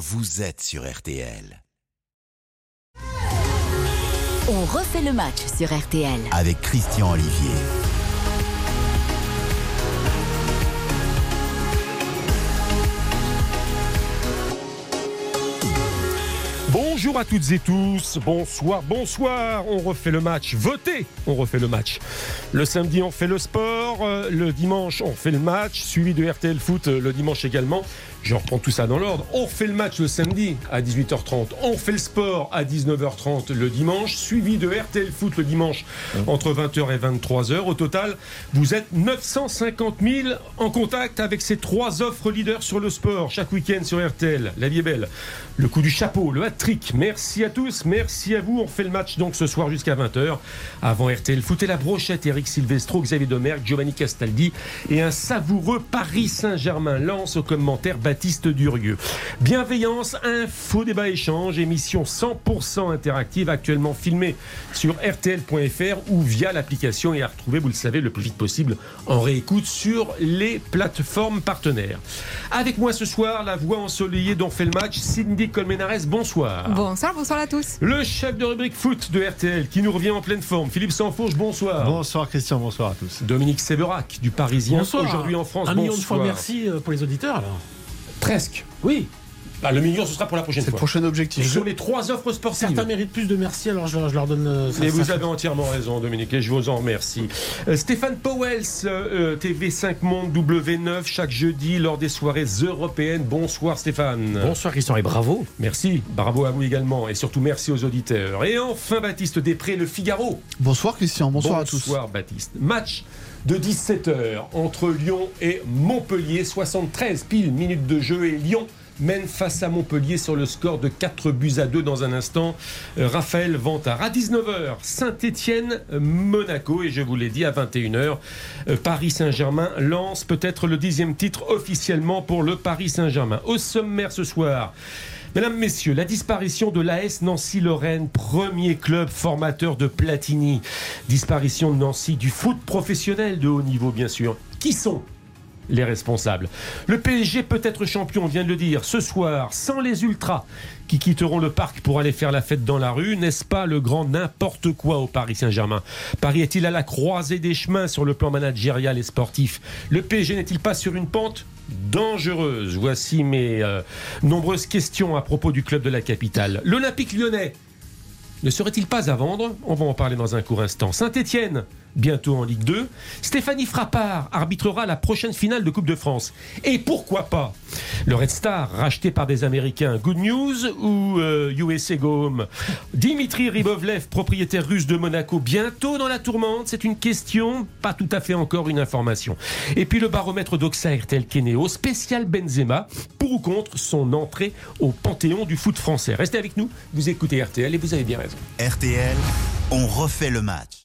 vous êtes sur RTL. On refait le match sur RTL. Avec Christian Olivier. Bonjour à toutes et tous, bonsoir, bonsoir, on refait le match, votez, on refait le match. Le samedi on fait le sport, euh, le dimanche on fait le match, suivi de RTL Foot euh, le dimanche également. Je reprends tout ça dans l'ordre. On fait le match le samedi à 18h30. On fait le sport à 19h30 le dimanche, suivi de RTL Foot le dimanche entre 20h et 23h. Au total, vous êtes 950 000 en contact avec ces trois offres leaders sur le sport chaque week-end sur RTL. La vie est belle. Le coup du chapeau, le hat-trick. Merci à tous, merci à vous. On fait le match donc ce soir jusqu'à 20h. Avant RTL Foot et la brochette, Eric Silvestro, Xavier Domergue, Giovanni Castaldi et un savoureux Paris Saint-Germain lance au commentaire Baptiste Durieux. Bienveillance, info, débat, échange, émission 100% interactive actuellement filmée sur rtl.fr ou via l'application et à retrouver, vous le savez, le plus vite possible en réécoute sur les plateformes partenaires. Avec moi ce soir, la voix ensoleillée dont fait le match, Cindy Colmenares, bonsoir. Bonsoir, bonsoir à tous. Le chef de rubrique foot de RTL qui nous revient en pleine forme, Philippe Sansfourche, bonsoir. Bonsoir Christian, bonsoir à tous. Dominique Séverac du Parisien, Bonsoir. aujourd'hui en France, Un million de fois merci euh, pour les auditeurs alors. Presque. Oui, Bah, le million, ce sera pour la prochaine C'est le fois. prochain objectif. Sur les trois offres sportives. certains méritent plus de merci alors je leur, je leur donne. euh, ça- Mais vous ça- avez entièrement raison, Dominique, et je vous en remercie. Euh, Stéphane Powells, euh, euh, TV5 Monde W9, chaque jeudi lors des soirées européennes. Bonsoir Stéphane. Bonsoir Christian et bravo. Merci, bravo à vous également, et surtout merci aux auditeurs. Et enfin, Baptiste Després, le Figaro. Bonsoir Christian, bonsoir, à tous. Bonsoir Baptiste. Match de 17h entre Lyon et Montpellier. 73 piles minutes de jeu et Lyon mène face à Montpellier sur le score de 4 buts à 2 dans un instant. Euh, Raphaël Vantard. À 19h, Saint-Étienne, Monaco. Et je vous l'ai dit, à 21h, euh, Paris Saint-Germain lance peut-être le dixième titre officiellement pour le Paris Saint-Germain. Au sommaire ce soir. Mesdames, Messieurs, la disparition de l'AS Nancy-Lorraine, premier club formateur de Platini. Disparition de Nancy du foot professionnel de haut niveau, bien sûr. Qui sont les responsables Le PSG peut être champion, on vient de le dire, ce soir, sans les Ultras qui quitteront le parc pour aller faire la fête dans la rue. N'est-ce pas le grand n'importe quoi au Paris Saint-Germain? Paris est-il à la croisée des chemins sur le plan managérial et sportif? Le PSG n'est-il pas sur une pente dangereuse? Voici mes euh, nombreuses questions à propos du club de la capitale. L'Olympique lyonnais ne serait-il pas à vendre? On va en parler dans un court instant. Saint-Étienne, bientôt en Ligue 2. Stéphanie Frappard arbitrera la prochaine finale de Coupe de France. Et pourquoi pas Le Red Star, racheté par des Américains, Good News ou euh, USA Go Home Dimitri Ribovlev, propriétaire russe de Monaco, bientôt dans la tourmente C'est une question, pas tout à fait encore une information. Et puis le baromètre d'Oxa RTL Keneo, spécial Benzema, pour ou contre son entrée au panthéon du foot français. Restez avec nous, vous écoutez RTL et vous avez bien raison. RTL, on refait le match.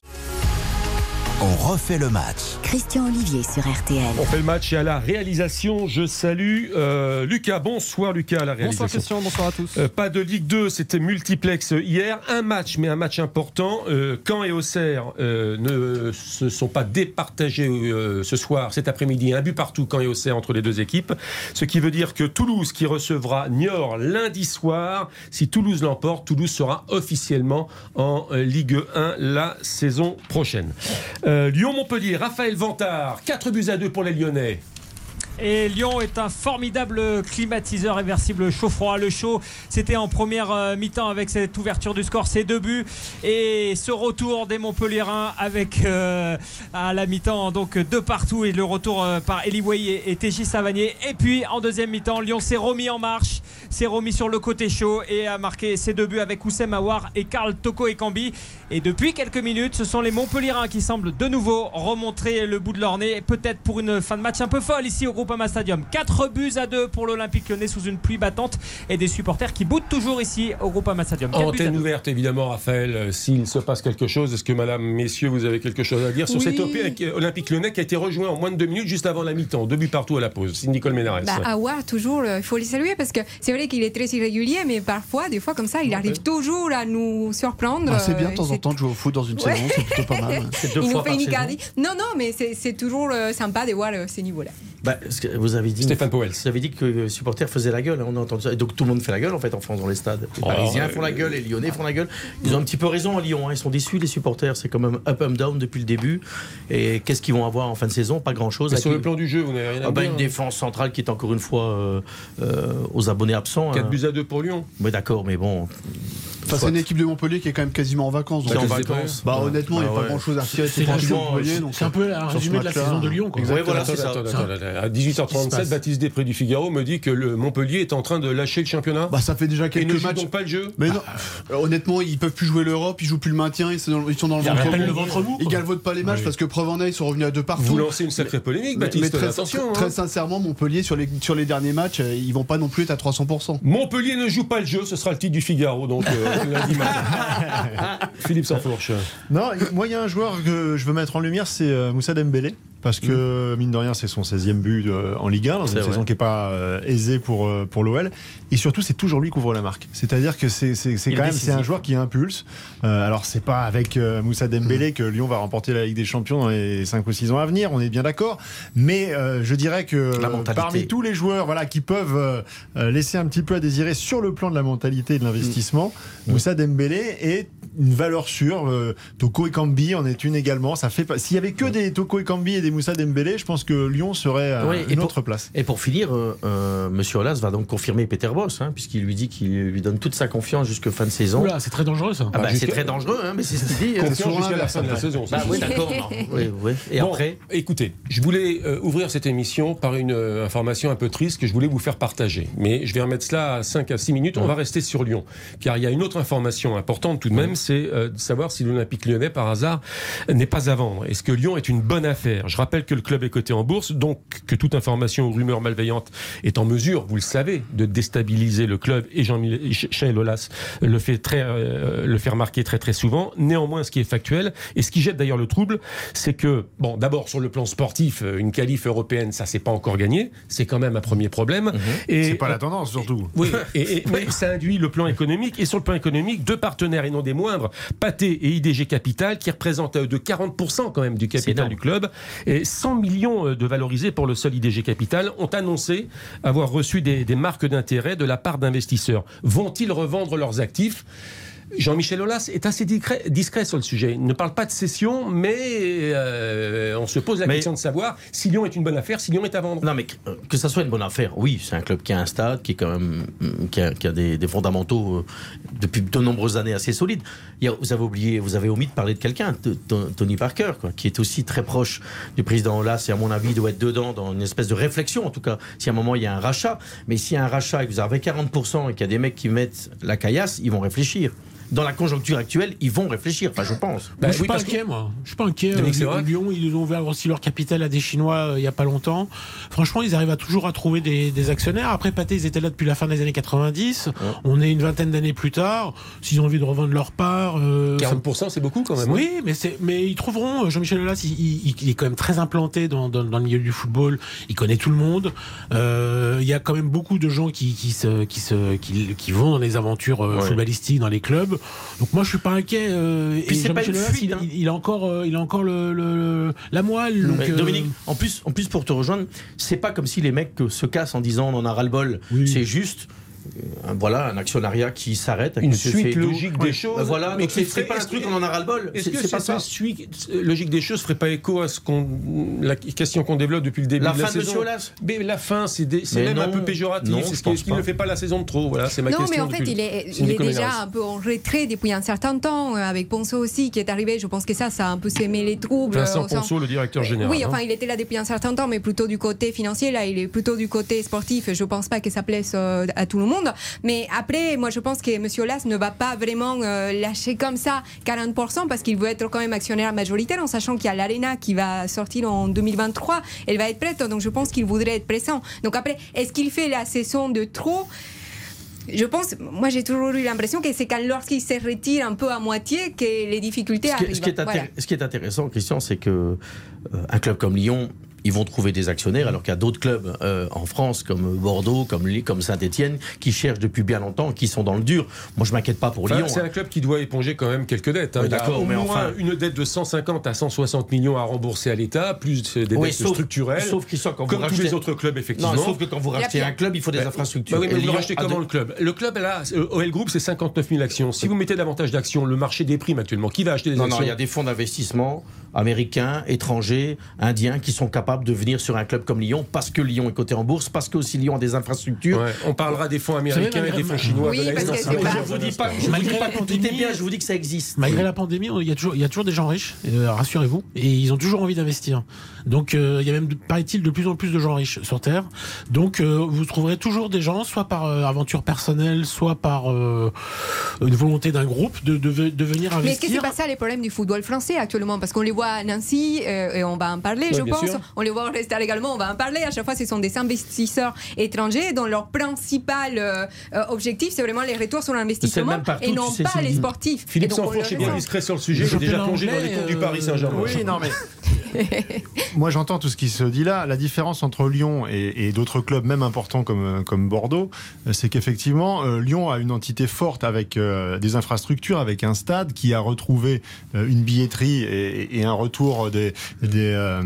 On refait le match. Christian Olivier sur RTL. On fait le match et à la réalisation, je salue euh, Lucas. Bonsoir Lucas à la réalisation. Bonsoir Christian, bonsoir à tous. Euh, pas de Ligue 2, c'était multiplex hier. Un match, mais un match important. Euh, Caen et Auxerre euh, ne se sont pas départagés euh, ce soir, cet après-midi. Un but partout, Caen et Auxerre, entre les deux équipes. Ce qui veut dire que Toulouse, qui recevra Niort lundi soir, si Toulouse l'emporte, Toulouse sera officiellement en Ligue 1 la saison prochaine. Euh, Lyon-Montpellier, Raphaël Vantard, 4 buts à 2 pour les Lyonnais. Et Lyon est un formidable climatiseur réversible chaud-froid. Le chaud, c'était en première euh, mi-temps avec cette ouverture du score, ces deux buts. Et ce retour des Montpellierins avec euh, à la mi-temps, donc deux partout. Et le retour par Eli Way et, TJ Savanier. Et puis en deuxième mi-temps, Lyon s'est remis en marche, s'est remis sur le côté chaud et a marqué ses deux buts avec Oussem Aouar et Karl Toko et Cambi. Et depuis quelques minutes, ce sont les Montpellierins qui semblent de nouveau remontrer le bout de leur nez. Peut-être pour une fin de match un peu folle ici au Groupama Stadium. 4 buts à 2 pour l'Olympique lyonnais sous une pluie battante et des supporters qui boutent toujours ici au Groupama Stadium. Antenne ouverte, évidemment, Raphaël. euh, S'il se passe quelque chose, est-ce que, madame, messieurs, vous avez quelque chose à dire sur Oui. cet OP Olympique lyonnais qui a été rejoint en moins de deux minutes juste avant la mi-temps? Deux buts partout à la pause. C'est Nicole Ménarès. Bah, Aouar, toujours, euh, il faut les saluer parce que c'est vrai qu'il est très irrégulier, mais parfois, des fois, comme ça, il arrive toujours à nous surprendre. Ah, c'est bien euh, de temps en c'est- temps de jouer au foot dans une Ouais. saison, c'est plutôt pas mal. Deux Il nous fait par une. Icardi. Non, non, mais c'est toujours euh, sympa de voir euh, ces niveaux-là. Bah, vous avez dit. Stéphane Powell. Vous avez dit que les supporters faisaient la gueule. hein, on a entendu ça. Et donc tout le monde fait la gueule en fait en France dans les stades. Les Oh, Parisiens euh, font la gueule, les Lyonnais font la gueule. Ils ont un petit peu raison à Lyon. hein. Ils sont déçus les supporters. C'est quand même up and down depuis le début. Et qu'est-ce qu'ils vont avoir en fin de saison? Pas grand chose. Mais sur le plan du jeu, vous n'avez rien à Ah bah, dire. une défense centrale qui est encore une fois euh, euh, aux abonnés absents. 4 hein. buts à 2 pour Lyon. Oui, d'accord, mais bon. Enfin, c'est une équipe de Montpellier qui est quand même quasiment en vacances. Donc- en Bah, vacances. Bah, honnêtement, il n'y a Ah pas ouais. grand chose à retirer de C'est un peu un ce résumé de la saison de Lyon. quoi. exactement. Ouais, voilà, Attends, c'est ça. attends, C'est un- attends, attends. À Qu'est-ce qui se 18h37, passe Baptiste Després du Figaro me dit que le Montpellier est en train de lâcher le championnat. Bah, ça fait déjà ne quelques matchs. donc pas le jeu. Mais non, Euh, honnêtement, ils peuvent plus jouer l'Europe, ils jouent plus le maintien, ils sont dans, ils le Ils ventre mou. le ventre mou, Ils galvaudent pas les matchs parce que preuve en est, ils sont revenus à deux partout. Vous lancez une sacrée polémique, Mais- Baptiste. très, attention. très hein. sincèrement, Montpellier, sur les, sur les derniers matchs, euh, ils vont pas non plus être à 300%. Montpellier ne joue pas le jeu, ce sera le titre du Figaro, donc euh, lundi matin. Philippe Sansfourche. Non, moi, il y a un joueur que je veux mettre en lumière, c'est euh, Moussa Dembélé. Parce que, mine de rien, c'est son 16e but euh, en Ligue 1, dans une saison qui n'est pas euh, aisée pour, euh, pour l'OL. Et surtout, c'est toujours lui qui ouvre la marque. C'est-à-dire que c'est quand même c'est un joueur qui impulse. Euh, alors, c'est pas avec euh, Moussa Dembélé que Lyon va remporter la Ligue des Champions dans les 5 ou 6 ans à venir, on est bien d'accord. Mais euh, je dirais que parmi tous les joueurs voilà, qui peuvent laisser un petit peu à désirer sur le plan de la mentalité et de l'investissement, Moussa Dembélé est une valeur sûre. Euh, Toko Ekambi en est une également. Ça fait pas... S'il y avait que des Toko Ekambi et des Moussa Dembélé, je pense que Lyon serait à Oui, et une pour- autre place. Et pour finir, euh, euh, Monsieur Olas va donc confirmer Peter Boss, hein, puisqu'il lui dit qu'il lui donne toute sa confiance jusqu'à fin de saison. Oula, c'est très dangereux ça. Ah bah, Bah, c'est très dangereux, hein, mais c'est ce qu'il dit. jusqu'à la fin de la saison. Bah oui, d'accord. oui, oui. Et Bon, après Écoutez, je voulais euh, ouvrir cette émission par une euh, information un peu triste que je voulais vous faire partager. Mais je vais remettre cela à 5 à 6 minutes. On va rester sur Lyon. Car il y a une autre information importante tout de même, c'est euh, de savoir si l'Olympique lyonnais, par hasard, n'est pas à vendre. Est-ce que Lyon est une bonne affaire? Je rappelle que le club est coté en bourse, donc que toute information ou rumeur malveillante est en mesure, vous le savez, de déstabiliser le club. Et Jean-Michel Aulas le fait, très, euh, le fait remarquer très très souvent. Néanmoins, ce qui est factuel, et ce qui jette d'ailleurs le trouble, c'est que, bon, d'abord sur le plan sportif, euh, une qualif européenne, ça c'est pas encore gagné. C'est quand même un premier problème. Et C'est pas la tendance, surtout. oui, et, et- mais ça induit le plan économique. Et sur le plan économique, deux partenaires et non des moindres, Pathé et IDG Capital, qui représentent à eux de 40% quand même du capital du club, et 100 millions euh, de valorisés pour le seul IDG Capital, ont annoncé avoir reçu des, des marques d'intérêt de la part d'investisseurs. Vont-ils revendre leurs actifs? Jean-Michel Aulas est assez discret, discret sur le sujet. Il ne parle pas de cession, mais euh, on se pose la Mais- question de savoir si Lyon est une bonne affaire, si Lyon est à vendre. Non, mais que, euh, que ça soit une bonne affaire, oui, c'est un club qui a un stade, qui est quand même mm, qui a, qui a des, des fondamentaux euh, depuis de nombreuses années assez solides. Il y a- vous avez oublié, vous avez omis de parler de quelqu'un, Tony Parker, quoi, qui est aussi très proche du président Olas et à mon avis il doit être dedans dans une espèce de réflexion en tout cas. Si à un moment il y a un rachat, mais s'il y a un rachat et que vous avez 40% et qu'il y a des mecs qui mettent la caillasse, ils vont réfléchir. Dans la conjoncture actuelle, ils vont réfléchir. Enfin, je pense. Bah Moi, je suis oui, pas que- inquiet, moi. Je suis pas inquiet. Euh, Lyon, ils ont ouvert aussi leur capital à des Chinois euh, il y a pas longtemps. Franchement, ils arrivent à toujours à trouver des, des actionnaires. Après, Pathé, ils étaient là depuis la fin des années 90. On est une vingtaine d'années plus tard. S'ils ont envie de revendre leur part, euh, ça- 40%, c'est beaucoup quand même. hein. oui, mais, c'est, mais ils trouveront. euh, Jean-Michel Aulas, il, il- il est quand même très implanté dans, dans- dans le milieu du football. Il connaît tout le monde. Euh, il y a quand même beaucoup de gens qui, qui, se, qui, se, qui, qui vont dans les aventures euh, Ouais. footballistiques, dans les clubs. Donc moi, je suis pas inquiet. euh, Puis et c'est pas une fuite, il, hein. il- il a encore, euh, il a encore le, le- la moelle. donc, euh, Dominique, en plus, en plus pour te rejoindre, c'est pas comme si les mecs se cassent en disant on en a ras le bol. Oui. C'est juste. Euh, un- voilà, un actionnariat qui s'arrête. avec Une suite logique des choses. Bah voilà, mais c'est pas un truc on en a ras le bol. Est-ce C'est que cette ça. suite logique des choses ferait pas écho à ce qu'on, la question qu'on développe depuis le début La de la fin de saison Monsieur la fin, c'est, même un non. peu péjoratif. Non, c'est je ce qui- pense est-ce qu'il ne fait pas la saison de trop Voilà, c'est ma Non, question. mais en fait, il est, il Cindy est déjà un peu en retrait depuis un certain temps, euh, avec Ponceau aussi qui est arrivé. Je pense que ça, ça a un peu sémé les troubles. Vincent Ponceau, le directeur général. Oui, hein. enfin, il était là depuis un certain temps, mais plutôt du côté financier. Là, il est plutôt du côté sportif. Je pense pas que ça plaise euh, à tout le monde. Mais après, moi, je pense que M. Olas ne va pas vraiment euh, lâcher comme ça 40% parce qu'il veut être quand même actionnaire majoritaire en sachant qu'il y a l'Arena qui va sortir en 2023. Elle va être prête, donc je pense qu'il voudrait être présent. Donc après, est-ce qu'il fait la saison de trop? Je pense, moi j'ai toujours eu l'impression que c'est quand lorsqu'il se retire un peu à moitié que les difficultés Ce qui, arrivent. ce qui est, Voilà. ce qui est intéressant, Christian, c'est que euh, un club comme Lyon, ils vont trouver des actionnaires, alors qu'il y a d'autres clubs euh, en France, comme Bordeaux, comme, Lille, comme Saint-Etienne, qui cherchent depuis bien longtemps, qui sont dans le dur. Moi, je m'inquiète pas pour Enfin, Lyon. c'est hein. un club qui doit éponger quand même quelques dettes. hein. Oui, d'accord, au mais moins enfin- une dette de 150 à 160 millions à rembourser à l'État, plus des Oui, dettes sauf- structurelles, sauf qu'ils sont quand vous comme tous rachetez- les autres clubs, effectivement. Non, sauf que quand vous rachetez un club, il faut des Bah, infrastructures. Bah oui, mais Et vous rachetez comment de- le club? Le club, là, euh, OL Group, c'est 59 000 actions. Si vous mettez davantage d'actions, le marché déprime actuellement. Qui va acheter des Non, actions? non, il y a des fonds d'investissement américains, étrangers, indiens qui sont capables de venir sur un club comme Lyon parce que Lyon est coté en bourse, parce que aussi Lyon a des infrastructures. Ouais, on parlera des fonds américains et des fonds malgré- chinois. Oui, de parce que pas- Je vous dis pas, je vous Malgré dis pas la que tout est pandémie, bien, je vous dis que ça existe. Malgré la pandémie, il y, a toujours, il y a toujours des gens riches, euh, rassurez-vous, et ils ont toujours envie d'investir. Donc euh, il y a même, paraît-il, de plus en plus de gens riches sur Terre. Donc euh, vous trouverez toujours des gens, soit par euh, aventure personnelle, soit par euh, une volonté d'un groupe de, de, de venir Mais est-ce que c'est investir. pas ça les problèmes du football français actuellement? Parce qu'on les voit à Nancy, euh, et on va en parler, Oui, je pense. sûr. On les voit au également, on va en parler. À chaque fois, ce sont des investisseurs étrangers dont leur principal euh, euh, objectif, c'est vraiment les retours sur l'investissement et non tu sais, pas les sportifs. Philippe Sanfourche le est bien discret sur le sujet. J'ai déjà plongé dans les comptes du euh, Paris Saint-Germain. Oui, non, mais. Moi, j'entends tout ce qui se dit là. La différence entre Lyon et, et d'autres clubs, même importants comme, comme Bordeaux, euh, c'est qu'effectivement, euh, Lyon a une entité forte avec euh, des infrastructures, avec un stade qui a retrouvé euh, une billetterie et, et un retour des, des, euh,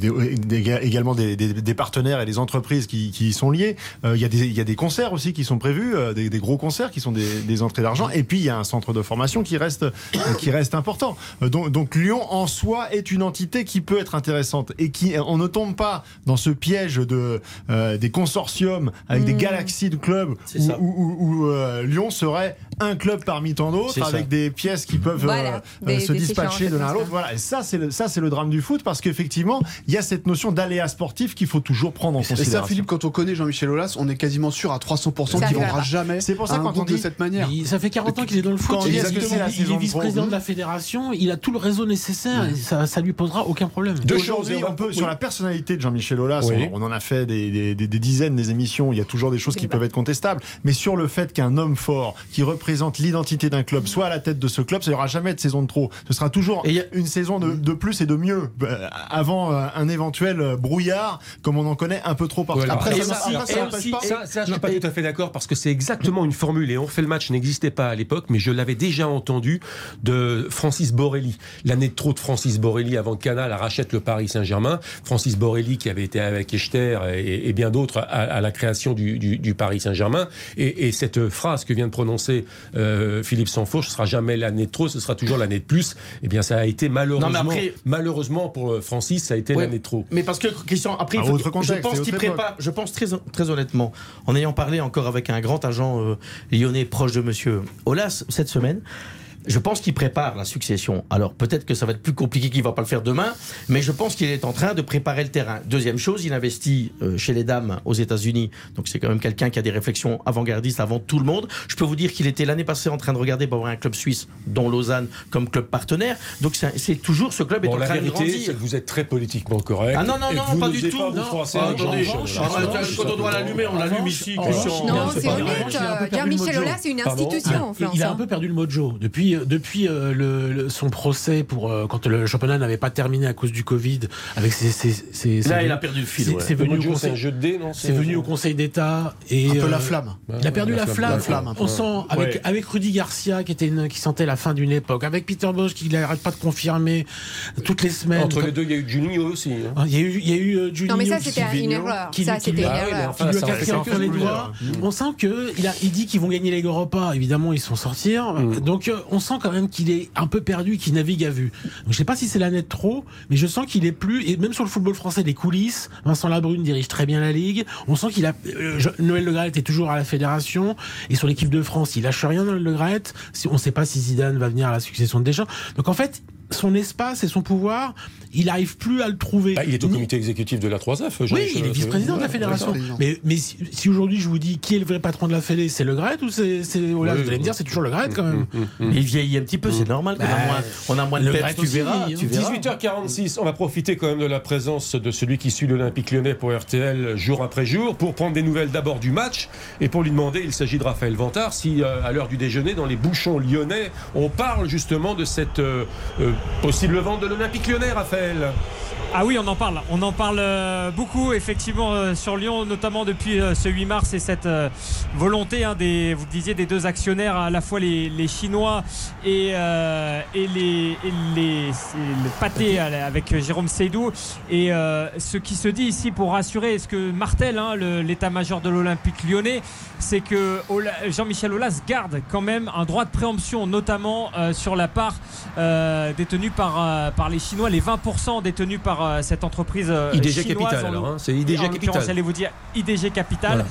des- des- également des, des- des partenaires et des entreprises qui, qui y sont liées. Euh, Il y, a des- il y a des concerts aussi qui sont prévus, euh, des, gros concerts qui sont des, entrées d'argent. Et puis, il y a un centre de formation qui reste, euh, qui reste important. Donc, donc Lyon, en soi, est une entité qui peut être intéressante et qui, on ne tombe pas dans ce piège de, euh, des consortiums avec des galaxies de clubs où, ça. où- où- où, euh, Lyon serait un club parmi tant d'autres ça. avec des pièces qui peuvent Voilà, euh, des- se des dispatcher de l'un à l'autre. ça. Voilà. Et ça, c'est le, ça, c'est le drame du foot parce qu'effectivement, il y a cette notion d'aléa sportif qu'il faut toujours prendre en Et ça, considération. Philippe, quand on connaît Jean-Michel Aulas, on est quasiment sûr à 300% Ça qu'il vendra jamais C'est pour ça à un quand on groupe de dit- cette manière. Il- ça fait 40 ans qu'il est dans le foot. Il, dit est- vice-président de la fédération. Il a tout le réseau nécessaire. et ça, ça lui posera aucun problème. Deux choses, on peut, oui. sur la personnalité de Jean-Michel Aulas, Oui. on, on en a fait des, des- des- des dizaines des émissions, il y a toujours des choses qui peuvent être contestables, mais sur le fait qu'un homme fort qui représente l'identité d'un club soit à la tête de ce club, ça n'y aura jamais de saison de trop. Ce sera toujours une saison de, de plus et de mieux, euh, avant euh, un éventuel euh, brouillard, comme on en connaît un peu trop partout. Voilà. Après, Et ça, aussi- ça- ça et n'empêche aussi- pas- Ça, ça, je Non, suis pas et- tout à fait d'accord parce que c'est exactement une formule et on fait le match n'existait pas à l'époque, mais je l'avais déjà entendu de Francis Borelli. L'année de trop de Francis Borelli avant que Canal rachète le Paris Saint-Germain. Francis Borelli qui avait été avec Echter et, et bien d'autres à, à la création du, du- du Paris Saint-Germain. Et, et cette phrase que vient de prononcer euh, Philippe Sanfourche, ce sera jamais l'année de trop, ce sera toujours l'année de plus. Eh bien, ça a été malheureusement, après- malheureusement pour euh, Francis, ça a été Ouais. l'année de trop. Mais parce que Christian, après, il faut- contexte je pense qu'il prépare. Je pense très, très honnêtement, en ayant parlé encore avec un grand agent euh, lyonnais proche de Monsieur Olas cette semaine. Je pense qu'il prépare la succession. Alors peut-être que ça va être plus compliqué qu'il va pas le faire demain, mais je pense qu'il est en train de préparer le terrain. Deuxième chose, il investit euh, chez les dames aux États-Unis, donc c'est quand même quelqu'un qui a des réflexions avant-gardistes avant tout le monde. Je peux vous dire qu'il était l'année passée en train de regarder pour avoir un club suisse, dont Lausanne comme club partenaire. Donc c'est toujours ce club est Bon, en la train de vérité, grandir. c'est que vous êêtre très politiquement correct. Ah non, non, non, pas du tout. Non. Ah, attendez, ah, bah, quand on doit l'allumer, on l'allume ici. Non, c'est honnête. le mojo. Aulas, c'est une institution en Il- France. Il a un hein. peu perdu le mojo depuis euh, depuis euh, le, le- son procès pour euh, quand le championnat n'avait pas terminé à cause du Covid avec ses, ses, ses- Là, ses- il a perdu le fil. c'est- ouais. venu au conseil jeu de dés, non c'est venu au Conseil d'État et Un peu euh, la flamme. Il a perdu la, flamme. la flamme. On sent avec Ouais. avec Rudy Garcia qui était une- qui sentait la fin d'une époque, avec Peter Bosch qui n'arrête pas de confirmer toutes les semaines. Entre les deux, il y a eu Juninho aussi. hein. Ah, Il y a eu il y a eu euh, Juninho Non, mais ça, c'était une erreur. qui- Ça, c'était une erreur. qui lui a cassé les doigts. On sent que il, a, il dit qu'ils vont gagner les Europa. Évidemment, ils sont sortir. Mm. Donc, euh, on sent quand même qu'il est un peu perdu, qu'il navigue à vue. Je sais pas si c'est l'année de trop, mais je sens qu'il est plus. Et même sur le football français, les coulisses. Vincent Labrune dirige très bien la ligue. On sent qu'il a. euh, Noël Le Graët est toujours à la fédération et sur l'équipe de France, il lâche rien. Noël Le Graët. Si on sait pas si Zidane va venir à la succession de Deschamps. Donc, en fait. Son espace et son pouvoir, il n'arrive plus à le trouver. Bah, il est au comité exécutif de la 3F. oui, il est vice-président de la fédération. Mais, mais si, si aujourd'hui je vous dis qui est le vrai patron de la Fédé, c'est le Gret ou c'est c'est Olas Oui, Vous allez me dire c'est toujours le Gret quand même. Il vieillit un petit peu, c'est normal. qu'on a Bah, moins- on a moins de le peps, Gret tu aussi, verras. hein. Tu verras. 18h46, on va profiter quand même de la présence de celui qui suit l'Olympique lyonnais pour RTL jour après jour pour prendre des nouvelles d'abord du match et pour lui demander, il s'agit de Raphaël Vantard, si euh, à l'heure du déjeuner dans les bouchons lyonnais, on parle justement de cette euh, euh, possible vente de l'Olympique lyonnais, Raphaël. Ah oui, on en parle. On en parle euh, beaucoup, effectivement, euh, sur Lyon, notamment depuis euh, ce 8 mars et cette volonté hein, des, vous disiez, des deux actionnaires, à la fois les, les Chinois et, euh, et les, et les, le pâté avec Jérôme Seydou. Et euh, ce qui se dit ici pour rassurer, ce que martèle hein, le- l'état-major de l'Olympique lyonnais, c'est que Jean-Michel Aulas garde quand même un droit de préemption, notamment euh, sur la part euh, détenue par, euh, par les Chinois, les 20% détenus par euh, cette entreprise euh, IDG chinoise. Capital, alors, hein, c'est IDG en Capital. J'allais vous dire IDG Capital. Voilà.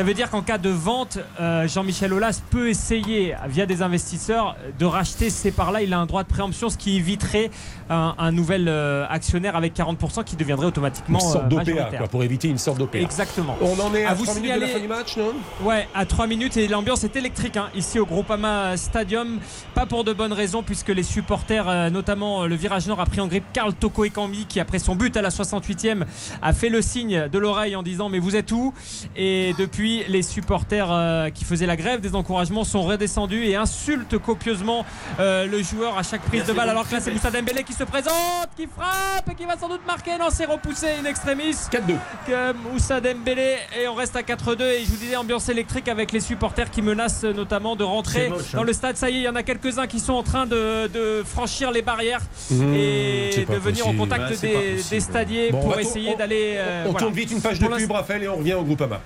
Ça veut dire qu'en cas de vente, euh, Jean-Michel Aulas peut essayer, via des investisseurs, de racheter ces parts-là. Il a un droit de préemption, ce qui éviterait un, un nouvel euh, actionnaire avec 40% qui deviendrait Une automatiquement sorte euh, d'OPA, pour éviter une sorte d'OPA. Exactement. On en est à, À vous 3 minutes de la fin du match, non? Ouais, à 3 minutes et l'ambiance est électrique hein, ici au Groupama Stadium. Pas pour de bonnes raisons puisque les supporters, euh, notamment le virage nord, a pris en grippe Karl Toko Ekambi qui après son but à la 68e a fait le signe de l'oreille en disant mais vous êtes où? Et depuis les supporters euh, qui faisaient la grève des encouragements sont redescendus et insultent copieusement euh, le joueur à chaque prise de balle alors que là c'est Moussa Dembélé qui se présente, qui frappe et qui va sans doute marquer. Non c'est repoussé in extremis. 4-2. que Moussa Dembélé et on reste à 4-2 et je vous disais ambiance électrique avec les supporters qui menacent notamment de rentrer moche, hein. dans le stade. Ça y est, il y en a quelques-uns qui sont en train de, de franchir les barrières Mmh, et de venir possible. au contact des, stadiers Bon, pour essayer on- d'aller. euh, On voilà. tourne vite une page de pub, Raphaël, et on revient au Groupama.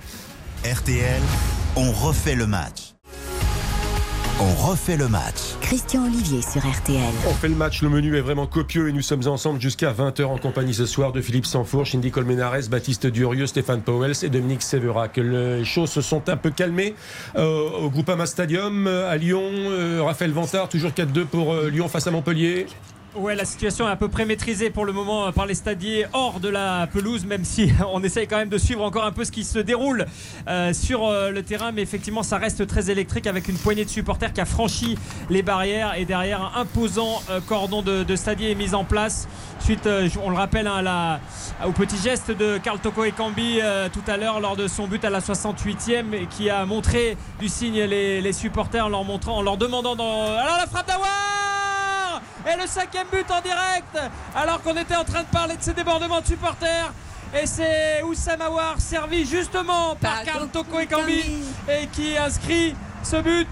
RTL, on refait le match. On refait le match. Christian Olivier sur RTL. On fait le match, le menu est vraiment copieux et nous sommes ensemble jusqu'à 20h en compagnie ce soir de Philippe Sanfourche, Indy Colmenares, Baptiste Durieux, Stéphane Powels et Dominique Séverac. Les choses se sont un peu calmées euh, au Groupama Stadium euh, à Lyon. Euh, Raphaël Vantard, toujours 4-2 pour euh, Lyon face à Montpellier. Ouais, la situation est à peu près maîtrisée pour le moment euh, par les stadiers hors de la pelouse, même si on essaye quand même de suivre encore un peu ce qui se déroule euh, sur euh, le terrain. Mais effectivement, ça reste très électrique avec une poignée de supporters qui a franchi les barrières et derrière un imposant euh, cordon de, de stadiers est mis en place. Suite, euh, on le rappelle, hein, au petit geste de Karl Toko Ekambi euh, tout à l'heure lors de son but à la 68e et qui a montré du signe les, les supporters en leur montrant, en leur demandant dans. Alors la frappe d'Awar et le cinquième but en direct alors qu'on était en train de parler de ces débordements de supporters et c'est Oussam Aouar servi justement par Karl Toko Ekambi Ekambi. et qui inscrit ce but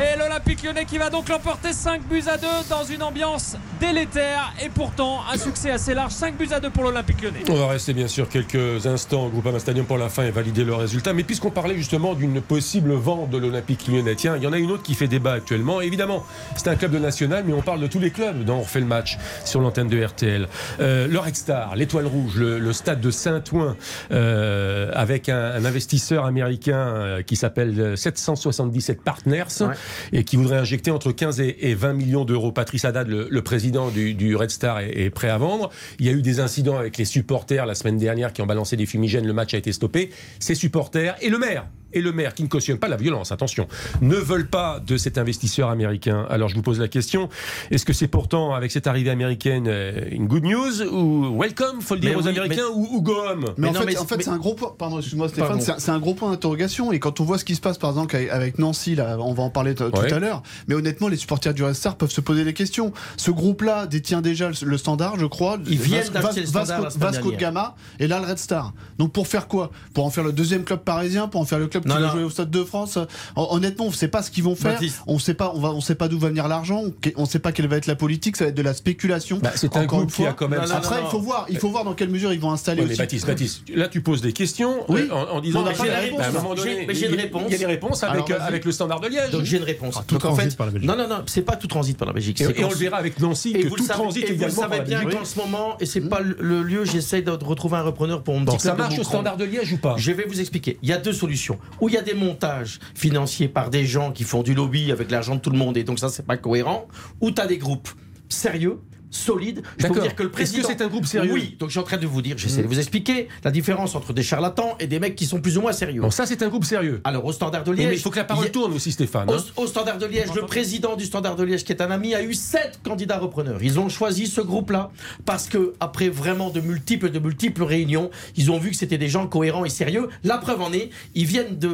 et l'Olympique lyonnais qui va donc l'emporter 5 buts à 2 dans une ambiance délétère et pourtant un succès assez large 5 buts à 2 pour l'Olympique lyonnais On va rester bien sûr quelques instants au Groupama Stadium pour la fin et valider le résultat. Mais puisqu'on parlait justement d'une possible vente de l'Olympique lyonnais, tiens, il y en a une autre qui fait débat actuellement. Évidemment, c'est un club de national, mais on parle de tous les clubs dont on refait le match sur l'antenne de RTL. Euh, le Red Star, l'Étoile Rouge, le, le stade de Saint-Ouen, euh, avec un, un investisseur américain euh, qui s'appelle euh, 777 Partners Ouais. Et qui voudrait injecter entre 15 et, et 20 millions d'euros. Patrice Haddad, le, président du, Red Star, est, est prêt à vendre. Il y a eu des incidents avec les supporters la semaine dernière qui ont balancé des fumigènes. Le match a été stoppé. Ces supporters et le maire. Et le maire, qui ne cautionne pas la violence, attention, ne veulent pas de cet investisseur américain. Alors je vous pose la question, est-ce que c'est pourtant, avec cette arrivée américaine, euh, une good news ou welcome, faut le dire Mais aux oui, Américains, ou, ou go home Mais, Mais en non, fait, mais- en fait mais- c'est un gros point. Pardon, excuse-moi Stéphane, c'est un, c'est un gros point d'interrogation. Et quand on voit ce qui se passe, par exemple, avec, Nancy, là, on va en parler Ouais. tout à l'heure. Mais honnêtement, les supporters du Red Star peuvent se poser des questions. Ce groupe-là détient déjà le, le standard, je crois. Ils viennent Vasco- d'acheter le Standard Vasco, Vasco de. Gama et là le Red Star. Donc pour faire quoi? Pour en faire le deuxième club parisien Pour en faire le club qui Non, va non. jouer au Stade de France Hon- Honnêtement, on ne sait pas ce qu'ils vont faire. Baptiste. On sait pas. On va. On sait pas d'où va venir l'argent. On ne sait pas quelle va être la politique. Ça va être de la spéculation. Bah, C'est un groupe qui a quand même... Non, non, Après, il faut voir. Il faut voir dans quelle mesure ils vont installer Ouais, mais aussi. Baptiste, Baptiste, là tu poses des questions Oui. euh, en, en disant Mais j'ai- une il y a- réponse. Il y a des réponses avec, Alors, euh, avec le standard de Liège. Donc j'ai une réponse. tout Donc en transite fait, par la Belgique. non, non, non, c'est pas tout transite par la Belgique. Et, c'est et on qu'on- le verra avec Nancy que vous tout vous le également par savez bien qu'en ce moment, et c'est pas le, lieu, j'essaye de retrouver un repreneur pour mon Bon, petit ça club marche au standard de Liège ou pas? Je vais vous expliquer. Il y a deux solutions. Ou il y a des montages financiers par des gens qui font du lobby avec l'argent de tout le monde et donc ça c'est pas cohérent. Ou tu as des groupes sérieux solide. Je peux vous dire que le Est-ce que président. c'est un groupe sérieux Oui, donc je suis en train de vous dire, j'essaie de vous expliquer la différence entre des charlatans et des mecs qui sont plus ou moins sérieux. Bon, ça, c'est un groupe sérieux. Alors, au Standard de Mais Liège. il faut que la parole a- tourne aussi, Stéphane. hein. Au, au Standard de Liège, le président du Standard de Liège, qui est un ami, a eu sept candidats repreneurs. Ils ont choisi ce groupe-là parce que, après vraiment de multiples, de multiples réunions, ils ont vu que c'était des gens cohérents et sérieux. La preuve en est, ils viennent de euh,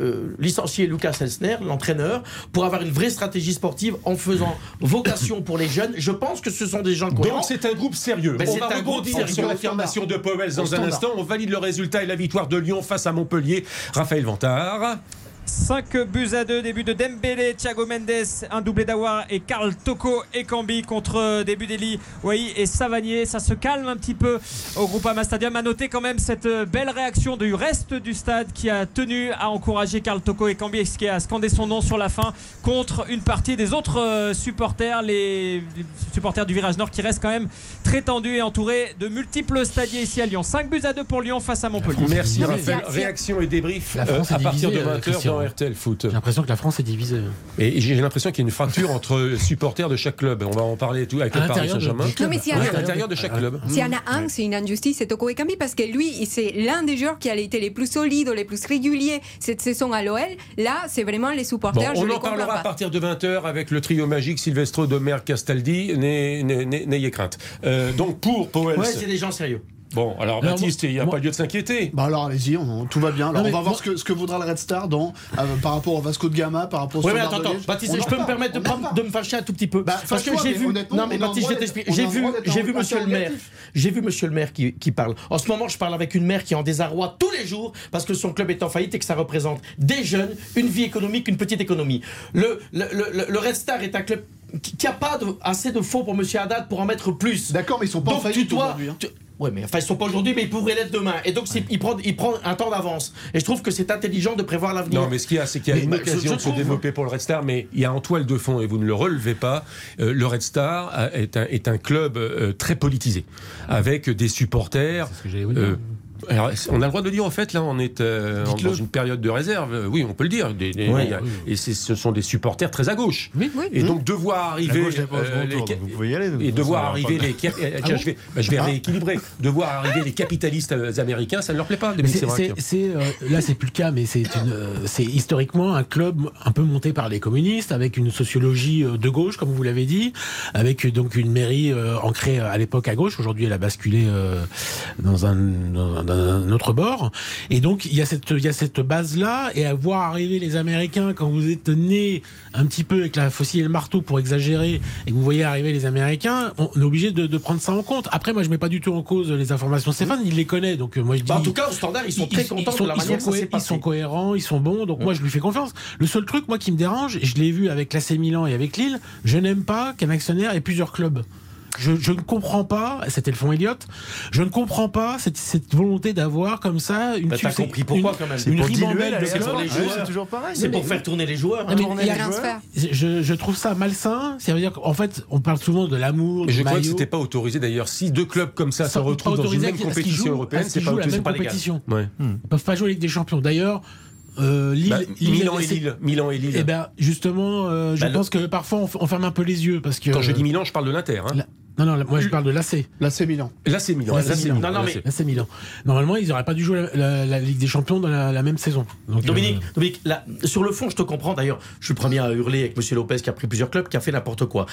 euh, licencier Lucas Elsner, l'entraîneur, pour avoir une vraie stratégie sportive en faisant vocation pour les jeunes. Je pense que ce sont sont des gens Donc cohérents. c'est un groupe sérieux. Mais on c'est va un groupe rebondir sur l'affirmation de Powell dans un instant. On valide le résultat et la victoire de Lyon face à Montpellier. Raphaël Vantard. 5 buts à 2, début de Dembélé, Thiago Mendes, un doublé d'Awar et Karl Toko et Cambi contre début d'Eli, Wai et Savanier. Ça se calme un petit peu au Groupama Stadium. À noter quand même cette belle réaction du reste du stade qui a tenu à encourager Karl Toko et Cambi et qui a scandé son nom sur la fin contre une partie des autres euh, supporters, les supporters du virage nord qui restent quand même très tendus et entourés de multiples stadiers ici à Lyon. 5 buts à 2 pour Lyon face à Montpellier. Merci Raphaël. Réaction et débrief La euh, à partir de divisée, euh, 20h Christian. Dans RTL Foot. J'ai l'impression que la France est divisée. Et j'ai l'impression qu'il y a une fracture entre supporters de chaque club. On va en parler tout avec À le Paris Saint-Germain. Non, mais à l'intérieur de chaque club. S'il y en a un, c'est une injustice, c'est Toko Ekambi parce que lui, c'est l'un des joueurs qui a été les plus solides, les plus réguliers cette saison à l'OL. Là, c'est vraiment les Bon, supporters. je on en parlera à partir de 20h avec le trio magique Silvestro, Domer, Castaldi. N'ayez crainte. Euh, donc pour Powell. Ouais, c'est des gens sérieux. Bon, alors, Alors, Baptiste, il n'y a moi- pas lieu de s'inquiéter. Bah alors allez-y, tout va bien. Alors Non, on va voir moi- ce que, ce que voudra le Red Star dans, euh, par rapport au Vasco de Gama, par rapport au Oui, mais attends, attends, Liège. Baptiste, On je peux me permettre de, pas- me fâcher un tout petit peu? Bah, parce que j'ai vu. Non, mais Baptiste, je J'ai vu, j'ai vu monsieur le maire. J'ai vu monsieur le maire qui, qui parle. En ce moment, je parle avec une mère qui est en désarroi tous les jours parce que son club est en faillite et que ça représente des jeunes, une vie économique, une petite économie. Le, le, le, le Red Star est un club qui n'a pas de- assez de fonds pour monsieur Haddad pour en mettre plus. D'accord, mais ils sont pas en Donc faillite aujourd'hui. hein. Ouais, mais enfin, ils sont pas aujourd'hui, mais ils pourraient l'être demain. Et donc, il prend, il prend un temps d'avance. Et je trouve que c'est intelligent de prévoir l'avenir. Non, mais ce qu'il y a, c'est qu'il y a Mais, une bah, occasion je de se développer pour le Red Star, mais il y a en toile de fond, et vous ne le relevez pas, euh, le Red Star euh, est un, est un club euh, très politisé, avec des supporters. C'est ce que alors, on a le droit de le dire en fait, là, on est euh, dans une période de réserve. Euh, Oui, on peut le dire. Des- des- Ouais, il y a- oui. Et ce sont des supporters très à gauche. Oui, Oui. Et donc devoir La arriver, gauche euh, les tour, vous pouvez y aller. et devoir arriver les, euh, tiens, je vais, bah, je vais rééquilibrer. Devoir arriver les capitalistes américains, ça ne leur plaît pas. C'est- euh, là, c'est plus le cas, mais c'est euh, historiquement un club un peu monté par les communistes, avec une sociologie de gauche, comme vous l'avez dit, avec donc une mairie euh, ancrée à l'époque à gauche. Aujourd'hui, elle a basculé euh, dans, un, dans un- dans un autre bord. Et donc, il y a cette, il y a cette base-là, et à voir arriver les Américains quand vous êtes né un petit peu avec la faucille et le marteau pour exagérer, et que vous voyez arriver les Américains, on est obligé de, de prendre ça en compte. Après, moi, je mets pas du tout en cause les informations. Stéphane, il les connaît, donc euh, moi, je dis. Bah, en tout cas, au standard, ils sont très contents sont- de la ils sont manière dont ça Ils sont cohérents, ils sont bons, donc moi je lui fais confiance. Le seul truc, moi, qui me dérange, et je l'ai vu avec l'AC Milan et avec Lille, je n'aime pas qu'un actionnaire ait plusieurs clubs. Je, je ne comprends pas, c'était le fonds Elliott, je ne comprends pas cette, cette volonté d'avoir comme ça une Bah, t'as succès- compris pourquoi, une- quand même. Une ribambelle c'est pour les joueurs. C'est toujours pareil. C'est pour faire tourner les joueurs. Non, mais tourner il y a les rien- joueurs. Je, je trouve ça malsain. Ça veut dire qu'en fait, on parle souvent de l'amour, je crois que c'était pas autorisé d'ailleurs. Si deux clubs comme ça se retrouvent dans une même compétition européenne, c'est pas autorisé, compétition. Ouais. Ils peuvent pas jouer avec des champions. D'ailleurs, euh, Lille, Bah, Lille Milan et Lille. Milan et Lille. Eh ben justement, euh, je Bah, le- pense que parfois on ferme un peu les yeux parce que. Quand je dis Milan, je parle de l'Inter. Hein. Non, non, moi je parle de l'AC. C'est Milan. C'est Milan. C'est Milan. Non, non, mais- Milan. Normalement, ils n'auraient pas dû jouer la, la- la Ligue des Champions dans la, la même saison. Donc, Dominique, euh, Dominique là, sur le fond, je te comprends. D'ailleurs, je suis le premier à hurler avec Monsieur Lopez qui a pris plusieurs clubs, qui a fait n'importe quoi.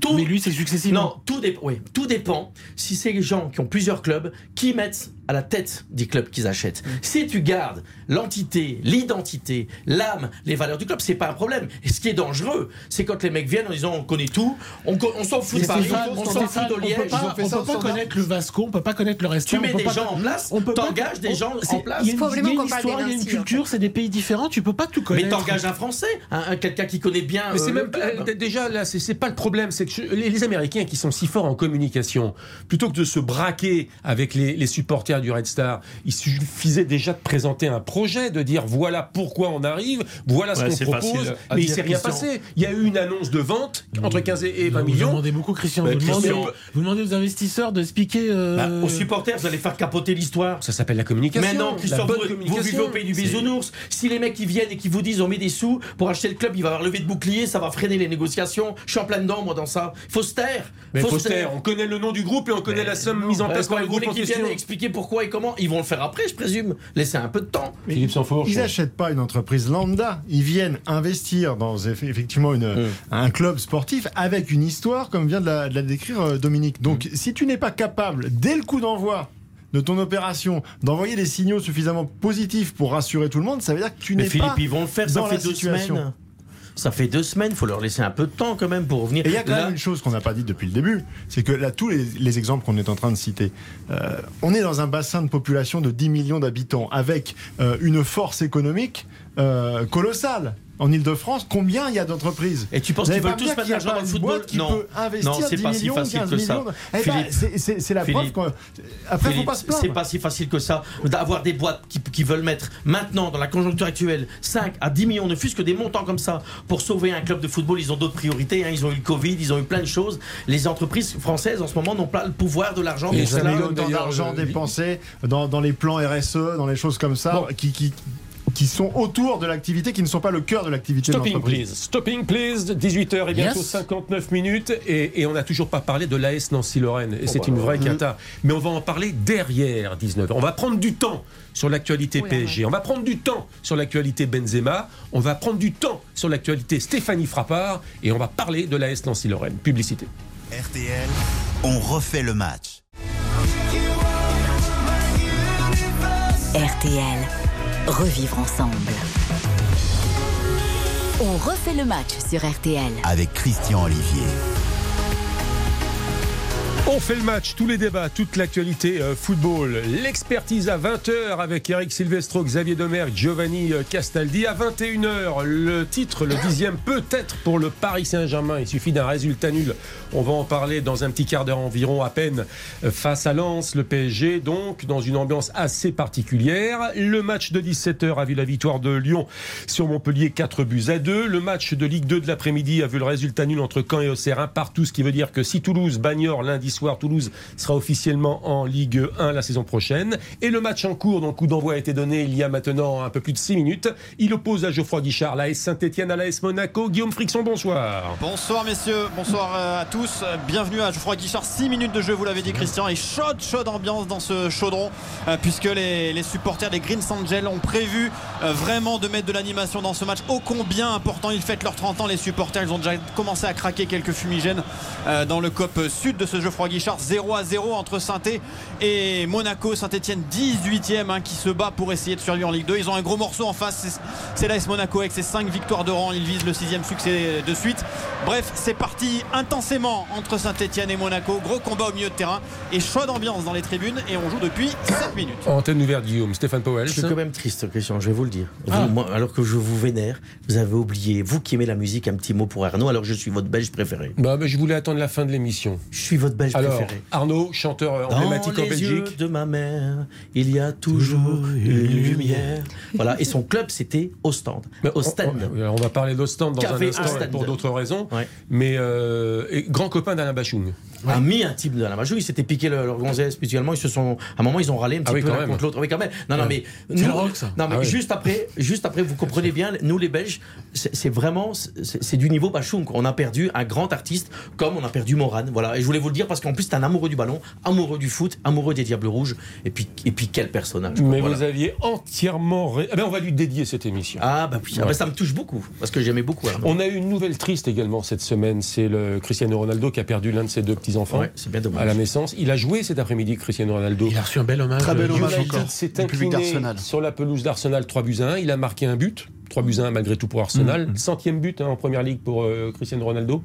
Tout, mais lui, c'est successivement. non, tout, dépend. oui, tout dépend si c'est les gens qui ont plusieurs clubs qui mettent à la tête des clubs qu'ils achètent. Si tu gardes l'entité, l'identité, l'âme, les valeurs du club, c'est pas un problème. Et ce qui est dangereux, c'est quand les mecs viennent en disant on connaît tout, on, s'en fout de Paris, on s'en Stéphane, on peut pas, ça peut pas connaître le Vasco, on peut pas connaître le reste. Tu mets des gens en place, on peut pas- t'engages des gens c'est- en place. Il y a une, histoire, des il y a une culture, c'est des pays différents, tu peux pas tout Mais connaître. t'engages un Français, un, un- quelqu'un qui connaît bien. Mais euh, c'est le même club. euh, déjà là, c'est pas le problème, c'est que les, Américains qui sont si forts en communication, plutôt que de se braquer avec les, les supporters du Red Star, il suffisait déjà de présenter un projet, de dire voilà pourquoi on arrive, voilà ce qu'on propose. Mais il s'est rien Christian. passé. Il y a eu une annonce de vente entre 15 et et 20 vous millions. demandez beaucoup, Christian. Bah, vous, demandez, Christian. vous demandez aux investisseurs de expliquer. euh, Bah, aux supporters, vous allez faire capoter l'histoire. Ça s'appelle la communication. Maintenant, la Christophe, bonne vous, vous communication. vivez au pays du C'est- bisounours. Si les mecs qui viennent et qui vous disent on met des sous pour acheter le club, il va y avoir levé de bouclier, ça va freiner les négociations. Je suis en plein dedans, moi, dans ça. Faut se taire. Mais faut se taire. On connaît le nom du groupe et on connaît la somme mise en Ouais, place par le vous groupe voulez en qu'ils question. viennent expliquer pourquoi et comment Ils vont le faire après, je présume. Laissez un peu de temps. Philippe. Ils n'achètent pas une entreprise lambda. Ils viennent investir dans eff- effectivement une, Mm. un club sportif avec une histoire, comme vient de la, de la décrire euh, Dominique. Donc, Mm. si tu n'es pas capable, dès le coup d'envoi de ton opération, d'envoyer des signaux suffisamment positifs pour rassurer tout le monde, ça veut dire que tu Mais n'es Philippe, pas ils vont le faire, ça dans fait la deux situation. semaines. Ça fait deux semaines, il faut leur laisser un peu de temps quand même pour revenir. Et il y a quand Là- même une chose qu'on n'a pas dit depuis le début, c'est que là, tous les, les exemples qu'on est en train de citer, euh, on est dans un bassin de population de 10 millions d'habitants avec euh, une force économique euh, colossale. En Ile-de-France, combien il y a d'entreprises Et tu penses qu'ils veulent tous mettre qu'il y a l'argent dans le football boîte qui Non. peut investir Non, c'est 10 pas si facile 15 que ça. millions. Eh ben, c'est- la preuve Philippe, qu'on. Après, faut pas se plaindre. c'est pas si facile que ça d'avoir des boîtes qui, qui veulent mettre maintenant, dans la conjoncture actuelle, 5 à 10 millions, ne fût-ce que des montants comme ça, pour sauver un club de football. Ils ont d'autres priorités. hein. Ils ont eu le Covid, ils ont eu plein de choses. Les entreprises françaises, en ce moment, n'ont pas le pouvoir de l'argent. Millions autant d'ailleurs, d'argent dépensé dans, dans les plans RSE, dans les choses comme ça, Bon. qui, qui, qui sont autour de l'activité, qui ne sont pas le cœur de l'activité de Stopping l'entreprise. please, stopping please, 18h et bientôt Yes. 59 minutes et, et on n'a toujours pas parlé de l'AS Nancy-Lorraine et c'est bah, une vraie cata. Mais on va en parler derrière 19h. On va prendre du temps sur l'actualité Oui, PSG, on va prendre du temps sur l'actualité Benzema, on va prendre du temps sur l'actualité Stéphanie Frappard et on va parler de l'AS Nancy-Lorraine. Publicité. RTL, on refait le match. RTL. Revivre ensemble. On refait le match sur RTL. Avec Christian Olivier. On fait le match, tous les débats, toute l'actualité euh, football. L'expertise à 20h avec Eric Silvestro, Xavier Domergue, Giovanni euh, Castaldi. À 21h, le titre, le dixième, peut-être pour le Paris Saint-Germain. Il suffit d'un résultat nul. On va en parler dans un petit quart d'heure environ à peine euh, face à Lens, le PSG. Donc, dans une ambiance assez particulière. Le match de 17h a vu la victoire de Lyon sur Montpellier, 4 buts à 2. Le match de Ligue 2 de l'après-midi a vu le résultat nul entre Caen et Auxerre, un partout, ce qui veut dire que si Toulouse bagnore lundi soir, Toulouse sera officiellement en Ligue 1 la saison prochaine. Et le match en cours, dont coup d'envoi a été donné il y a maintenant un peu plus de 6 minutes, il oppose à Geoffroy Guichard, l'AS Saint-Etienne à l'AS Monaco. Guillaume Frixon, bonsoir. Bonsoir messieurs, bonsoir euh, à tous. Euh, Bienvenue à Geoffroy Guichard. 6 minutes de jeu, vous l'avez dit Christian, et chaude, chaude ambiance dans ce chaudron, euh, puisque les, les supporters des Green Angels ont prévu vraiment de mettre de l'animation dans ce match. Ô combien important, ils fêtent leurs 30 ans, les supporters. Ils ont déjà commencé à craquer quelques fumigènes dans le COP sud de ce Geoffroy Guichard. 0 à 0 entre saint et Monaco. Saint-Etienne 18e hein, qui se bat pour essayer de survivre en Ligue 2. Ils ont un gros morceau en face, c'est- l'AS Monaco avec ses 5 victoires de rang. Ils visent le sixième succès de suite. Bref, c'est parti intensément entre Saint-Etienne et Monaco. Gros combat au milieu de terrain et chaude ambiance dans les tribunes. Et on joue depuis 7 minutes. Antenne ouverte, Guillaume. Stéphane Powell. Je suis quand même triste, Christian, je vais vous le dire. Vous, Ah. moi, alors que je vous vénère, vous avez oublié, vous qui aimez la musique, un petit mot pour Arnaud, alors je suis votre belge préféré. Bah, bah, je voulais attendre la fin de l'émission. Je suis votre belge Alors, préféré. Arnaud, chanteur euh, emblématique en les yeux Belgique. de ma mère, il y a toujours une lumière. Voilà, et son club, c'était Ostende. Mais on- Ostende. on, alors, on va parler d'Ostende dans un Café instant Ostende. pour d'autres raisons. Ouais. Mais euh, et grand copain d'Alain Bachung. Ami intime de la majou, ils s'étaient piqué leur, gonzesse mutuellement, ils se sont, à un moment, ils ont râlé un petit Ah oui, peu quand l'un même. contre l'autre. Oui, quand même. Non, non, mais. Nous- le rock, ça. Non, mais Ah ouais. juste après, juste après, vous comprenez bien, nous les Belges, c'est vraiment, c'est du niveau Bachung. On a perdu un grand artiste, comme on a perdu Moran. Voilà. Et je voulais vous le dire parce qu'en plus, c'est un amoureux du ballon, amoureux du foot, amoureux des Diables Rouges. Et puis, et puis quel personnage. Mais Voilà. vous aviez entièrement. ré- Ah ben, on va lui dédier cette émission. Ah, bah oui, ah, bah, ça me touche beaucoup, parce que j'aimais beaucoup. Arnaud. On a eu une nouvelle triste également cette semaine. C'est le Cristiano Ronaldo qui a perdu l'un de ses deux petits-enfants Ouais, c'est bien dommage. à la naissance. Il a joué cet après-midi, Cristiano Ronaldo. Il a reçu un bel hommage. Très bel euh, hommage encore s'est incliné d'Arsenal. sur la pelouse d'Arsenal 3 buts à 1. Il a marqué un but. 3 buts à 1 malgré tout pour Arsenal. Mm. Centième but hein, en première ligue pour euh, Cristiano Ronaldo.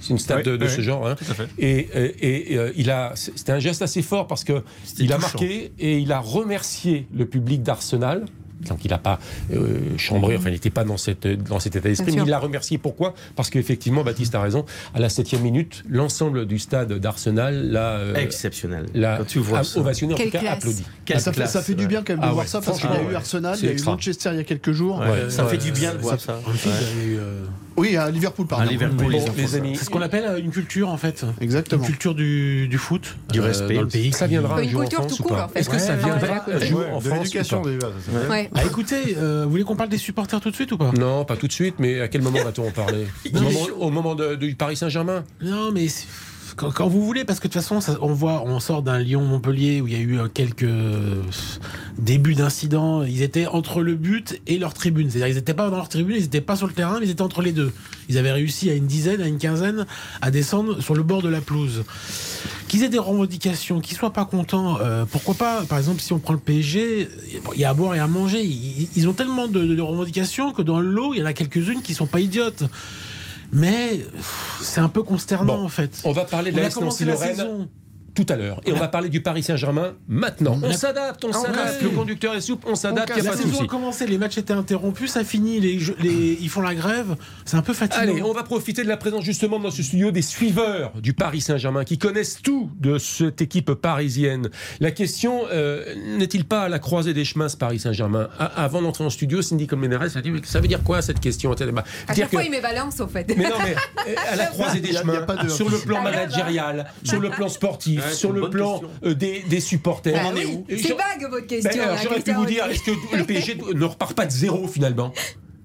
C'est une stat Ouais, de, ce genre. hein. Tout à fait. Et, et- et, euh, il a, c'était un geste assez fort parce que il a marqué et il a remercié le public d'Arsenal. Donc il n'a pas euh, chambré, enfin il n'était pas dans, cette, dans cet état d'esprit, mais il l'a remercié. Pourquoi? Parce qu'effectivement, Baptiste a raison, à la septième minute, l'ensemble du stade d'Arsenal l'a, euh, Exceptionnel. l'a tu vois a- ça. ovationné, en tout cas applaudi. Quelle ça, fait, ça fait du bien quand même de Ah voir ouais, ça parce qu'il y a eu. Arsenal, il y a eu. Manchester il y a quelques jours. Ouais, ça Ouais, fait du bien de ça voir ça. Euh, Oui, à Liverpool, pardon. À Liverpool, Bon, les amis, C'est ce qu'on appelle euh, une culture en fait. Exactement. Une culture du, du foot. Du euh, respect. Dans le pays. ça viendra un Une jour en culture France tout ou court, pas en fait. Est-ce que ça viendra un jour en France ou l'éducation pas déjà. Ouais. Ah, écoutez, euh, vous voulez qu'on parle des supporters tout de suite ou pas? Non, pas tout de suite, mais à quel moment va-t-on en parler? Au moment, au moment de- du Paris Saint-Germain? Non, mais c'est- quand, vous voulez, parce que de toute façon, on sort d'un Lyon-Montpellier où il y a eu euh, quelques euh, débuts d'incidents. Ils étaient entre le but et leur tribune. C'est-à-dire, ils n'étaient pas dans leur tribune, ils n'étaient pas sur le terrain, mais ils étaient entre les deux. Ils avaient réussi à une dizaine, à une quinzaine, à descendre sur le bord de la pelouse. qu'ils aient des revendications, qu'ils soient pas contents. euh, pourquoi pas Par exemple, si on prend le PSG, il y a à boire et à manger. Ils, ont tellement de, revendications que dans le lot, il y en a quelques-unes qui sont pas idiotes. Mais c'est un peu consternant Bon, en fait. On va parler de On la a commencé la saison. Tout à l'heure. Et on va parler du Paris Saint-Germain maintenant. On s'adapte, on s'adapte. Le conducteur est souple, on s'adapte, il n'y a pas de commencé, les matchs étaient interrompus, ça finit, les, ils font la grève, c'est un peu fatigant. Allez, on va profiter de la présence justement dans ce studio des suiveurs du Paris Saint-Germain qui connaissent tout de cette équipe parisienne. La question euh, n'est-il pas à la croisée des chemins ce Paris Saint-Germain? Avant d'entrer en studio, Cindy Colmenares a dit mais ça veut dire quoi cette question? Bah, À dire chaque fois, que- il me balance, au fait. mais non, mais euh, à la croisée des chemins, sur le plan managérial, sur le plan sportif, Ouais, sur le plan euh, des, des supporters. Ah oui, Et C'est vague votre Ben, question. alors, la J'aurais pu vous dire, est-ce que le PSG ne repart pas de zéro finalement?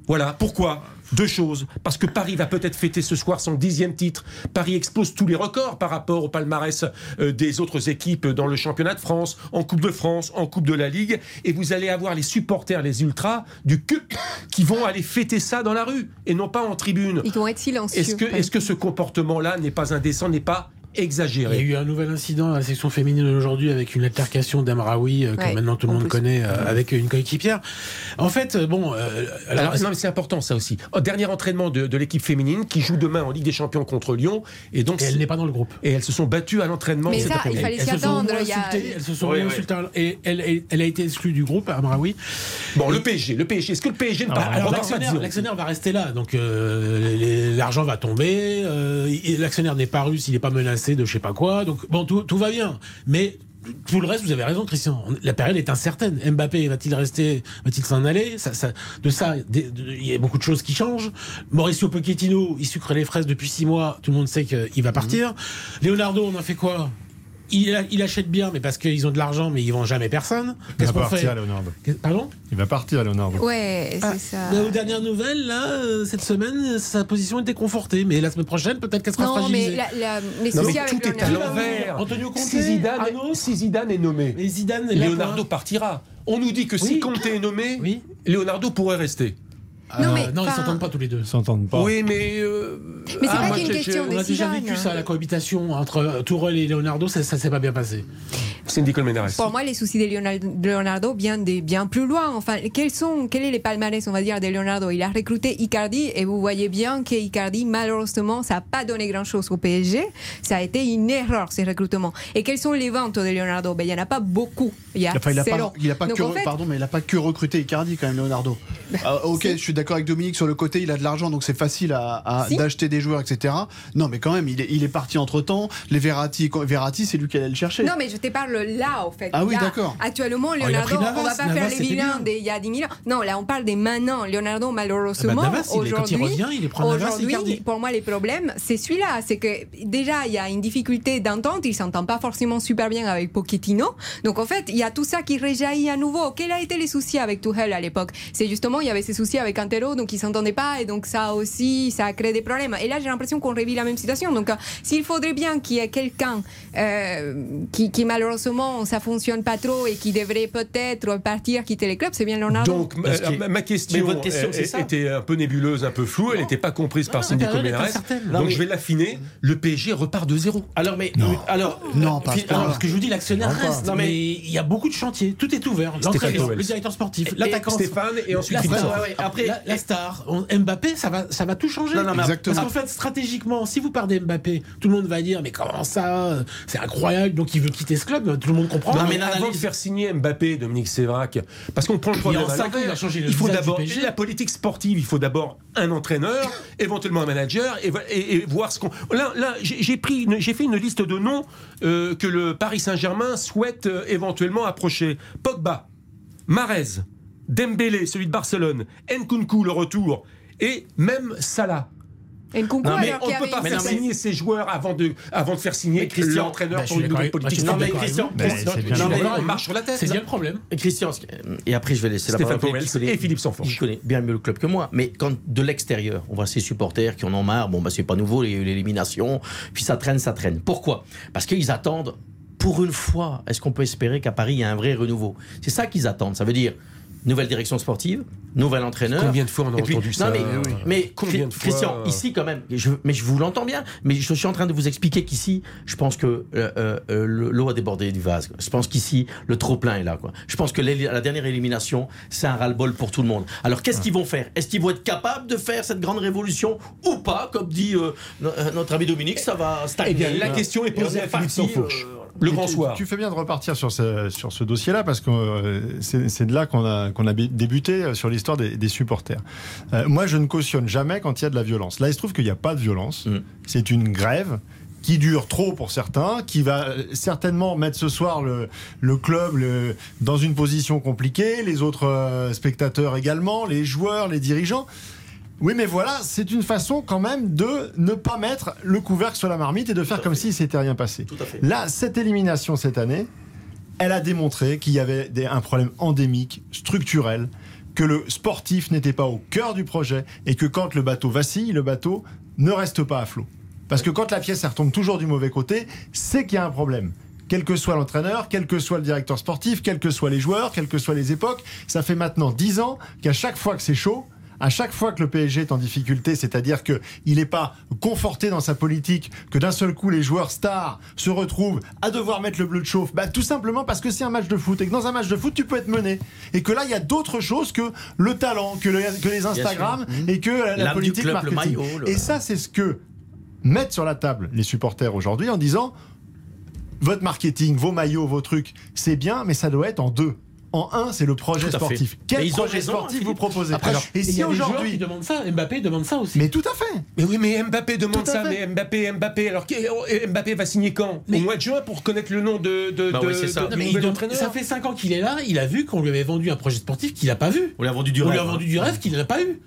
Voilà, pourquoi? Deux choses. Parce que Paris va peut-être fêter ce soir son dixième titre. Paris explose tous les records par rapport au palmarès euh, des autres équipes dans le championnat de France, en Coupe de France, en Coupe de la Ligue. Et vous allez avoir les supporters, les ultras du CUP qui vont aller fêter ça dans la rue et non pas en tribune. Ils vont être silencieux. Est-ce que, est-ce que ce comportement-là n'est pas indécent, n'est pas Il y a exagéré eu un nouvel incident à la section féminine aujourd'hui avec une altercation d'Amraoui euh, que Ouais, maintenant tout le monde plus. connaît euh, avec une coéquipière. En fait, euh, bon, euh, alors, Alors, non, mais c'est important ça aussi. Oh, dernier entraînement de, de l'équipe féminine qui joue demain en Ligue des Champions contre Lyon. Et donc, et elle n'est pas dans le groupe. et elles se sont battues à l'entraînement. Mais ça, il fallait Elles s'y se sont attendre. moins Il y a... insultées, elles se sont Oui, moins oui. insultées. Et elle, elle, elle a été exclue du groupe, Amraoui. Bon, le PSG, le PSG. Est-ce que le PSG ne Alors, l'actionnaire, va rester là, donc euh, l'argent va tomber. euh, et l'actionnaire n'est pas russe, il n'est pas menacé de je sais pas quoi. Donc bon, tout, tout va bien. Mais tout le reste, vous avez raison, Christian. La période est incertaine. Mbappé va-t-il rester, va-t-il s'en aller? Ça, ça- De ça, il y a beaucoup de choses qui changent. Mauricio Pochettino, il sucre les fraises depuis six mois. Tout le monde sait qu'il va partir. Leonardo, on en fait quoi? Il, achète bien, mais parce qu'ils ont de l'argent, mais ils vendent jamais personne. Il va qu'on fait partir, Leonardo. Pardon? Il va partir, Leonardo. Ouais, c'est Ah, ça. mais aux dernières nouvelles, là, euh, cette semaine, sa position était confortée. Mais la semaine prochaine, peut-être qu'elle sera Non, fragilisée. mais la, la, Non, mais avec tout est à l'envers. Antonio Conte, si Zidane, si Zidane est nommé, Mais Zidane, Leonardo partira. On nous dit que si. Conte est nommé, Oui. Leonardo pourrait rester. Non, mais, non, ils s'entendent pas tous les deux. Ils s'entendent pas. Oui, mais. euh, Mais c'est ah, pas moi, question On a déjà vécu ça, la cohabitation entre Tourelle et Leonardo, ça, ça s'est pas bien passé. Cindy Colmenares. Pour moi, les soucis de Leonardo, viennent bien plus loin. Enfin, quels sont, quel est les palmarès, on va dire, de Leonardo? Il a recruté Icardi et vous voyez bien que Icardi, malheureusement, ça n'a pas donné grand-chose au PSG. Ça a été une erreur, ces recrutements. Et quelles sont les ventes de Leonardo? Ben, Il n'y en a pas beaucoup. Il y a Enfin, il a zéro. pas, il a pas Donc, que, en fait, pardon, mais il a pas que recruté Icardi quand même, Leonardo. Ah, ok, je suis d'accord avec Dominique sur le côté, il a de l'argent, donc c'est facile à, à- Si. d'acheter des joueurs, etc. Non, mais quand même, il est, il est parti entre temps. Les Verratti, Verratti, c'est lui qui allait le chercher. Non, mais je te parle là, en fait. Ah oui, d'accord. Actuellement, Oh, Leonardo, Navas. on va pas Navas, faire les vilains d'il y a 10 000 ans. Non, là, on parle des maintenant. Leonardo, malheureusement, Ah bah, Navas, il est- quand il aujourd'hui, revient, il est prend Navas et aujourd'hui, pour moi, les problèmes, c'est celui-là. C'est que déjà, il y a une difficulté d'entente. Il s'entend pas forcément super bien avec Pochettino. Donc, en fait, il y a tout ça qui réjaillit à nouveau. Quels a été les soucis avec Tuchel à l'époque? C'est justement, il y avait ces soucis avec Donc ils s'entendaient pas. Et donc, ça aussi, ça a créé des problèmes. Et là, j'ai l'impression qu'on revit la même situation. Donc, euh, s'il faudrait bien qu'il y ait quelqu'un euh, qui, qui, malheureusement, ça fonctionne pas trop et qui devrait peut-être partir, quitter les clubs, c'est bien Leonardo. Donc, ma, que- question, votre euh, était un peu nébuleuse, un peu floue, elle n'était pas comprise par Non, Cindy est Colmenares. incertaine. Donc, Non, mais- je vais l'affiner. Le PSG repart de zéro. Alors, mais. Alors, Non, pas point-là. Alors, ce que je vous dis, l'actionnaire Non, reste. Non, mais- il y a beaucoup de chantiers. Tout est ouvert. Le directeur sportif, l'attaquant. Stéphane et ensuite après- la, la star, Mbappé, ça va, ça va tout changer. Non, non, mais- Exactement. Parce qu'en fait, stratégiquement, si vous perdez Mbappé, tout le monde va dire mais comment ça C'est incroyable. Donc il veut quitter ce club. Tout le monde comprend. Non, mais avant de faire signer Mbappé, Dominique Sévrac, parce qu'on prend le problème il faut d'abord la politique sportive. Il faut d'abord un entraîneur, éventuellement un manager, et, et- et voir ce qu'on. Là, là j'ai pris, j'ai fait une liste de noms euh, que le Paris Saint-Germain souhaite euh, éventuellement approcher. Pogba, Marez, Dembélé, celui de Barcelone, Nkunku, le retour, et même Salah. Et Non, mais alors on ne peut avait pas faire signer ces joueurs avant de, avant de faire signer Christian, l'entraîneur bah, je pour une nouvelle politique Non, mais. Christian, non, mais- on marche sur la tête. C'est bien le problème. Christian, et après je vais laisser la Stéphane parole à Powell connaît- et Philippe Sanfourche. qui connaît bien mieux le club que moi. Mais quand de l'extérieur, on voit ces supporters qui en ont marre, bon, bah, c'est pas nouveau, il y a eu l'élimination, puis ça traîne, ça traîne. Pourquoi? Parce qu'ils attendent, pour une fois, est-ce qu'on peut espérer qu'à Paris, il y a un vrai renouveau? C'est ça qu'ils attendent. Ça veut dire, nouvelle direction sportive, nouvel entraîneur. Combien de fois on a puis- entendu non, ça mais, Oui, oui. mais Combien de Christian, fois, euh, ici quand même, je, mais je vous l'entends bien, mais je suis en train de vous expliquer qu'ici, je pense que euh, euh, euh, le- l'eau a débordé du vase. quoi. Je pense qu'ici, le trop-plein est là. Quoi. Je pense que la dernière élimination, c'est un ras-le-bol pour tout le monde. Alors qu'est-ce qu'ils vont faire? Est-ce qu'ils vont être capables de faire cette grande révolution ou pas Comme dit euh, no- notre ami Dominique, ça va stagner. Eh bien, la question est posée à Philippe Sansfourche. Le Tu- grand tu- soir. Tu fais bien de repartir sur ce, sur ce dossier-là parce que euh, c'est de là qu'on a, qu'on a bé- débuté euh, sur l'histoire des, des supporters. Euh, moi, je ne cautionne jamais quand il y a de la violence. Là, il se trouve qu'il n'y a pas de violence. Mm. C'est une grève qui dure trop pour certains, qui va certainement mettre ce soir le, le club le- dans une position compliquée, les autres euh, spectateurs également, les joueurs, les dirigeants. Oui, mais voilà, c'est une façon quand même de ne pas mettre le couvercle sur la marmite et de faire comme s'il s'était rien passé. Tout à fait. Là, cette élimination cette année, elle a démontré qu'il y avait des- un problème endémique, structurel, que le sportif n'était pas au cœur du projet et que quand le bateau vacille, le bateau ne reste pas à flot. Parce que quand la pièce elle retombe toujours du mauvais côté, c'est qu'il y a un problème. Quel que soit l'entraîneur, quel que soit le directeur sportif, quels que soient les joueurs, quelles que soient les époques, ça fait maintenant 10 ans qu'à chaque fois que c'est chaud, à chaque fois que le PSG est en difficulté, c'est-à-dire qu'il n'est pas conforté dans sa politique, que d'un seul coup les joueurs stars se retrouvent à devoir mettre le bleu de chauffe, bah, tout simplement parce que c'est un match de foot et que dans un match de foot tu peux être mené. Et que là il y a d'autres choses que le talent, que, le- que les Instagram sûr. et que la, politique club, le marketing. maillot, le- Et ça c'est ce que mettent sur la table les supporters aujourd'hui en disant votre marketing, vos maillots, vos trucs, c'est bien, mais ça doit être en deux. En un, c'est le projet sportif. Mais Quel ont projet raison, sportif Philippe. vous proposez Après, Alors, Et il y si a des joueurs qui aujourd'hui, demandent ça, Mbappé demande ça aussi. mais tout à fait. Mais oui, mais Mbappé demande ça. fait. Mais Mbappé, Mbappé. Alors, Mbappé va signer quand Mais- Au mois de juin pour connaître le nom de, de, Bah de- oui, c'est ça. de- mais il ça fait 5 ans qu'il est là, il a vu qu'on lui avait vendu un projet sportif qu'il n'a pas vu. On lui a vendu du On rêve. lui a hein. vendu du rêve qu'il n'a pas eu.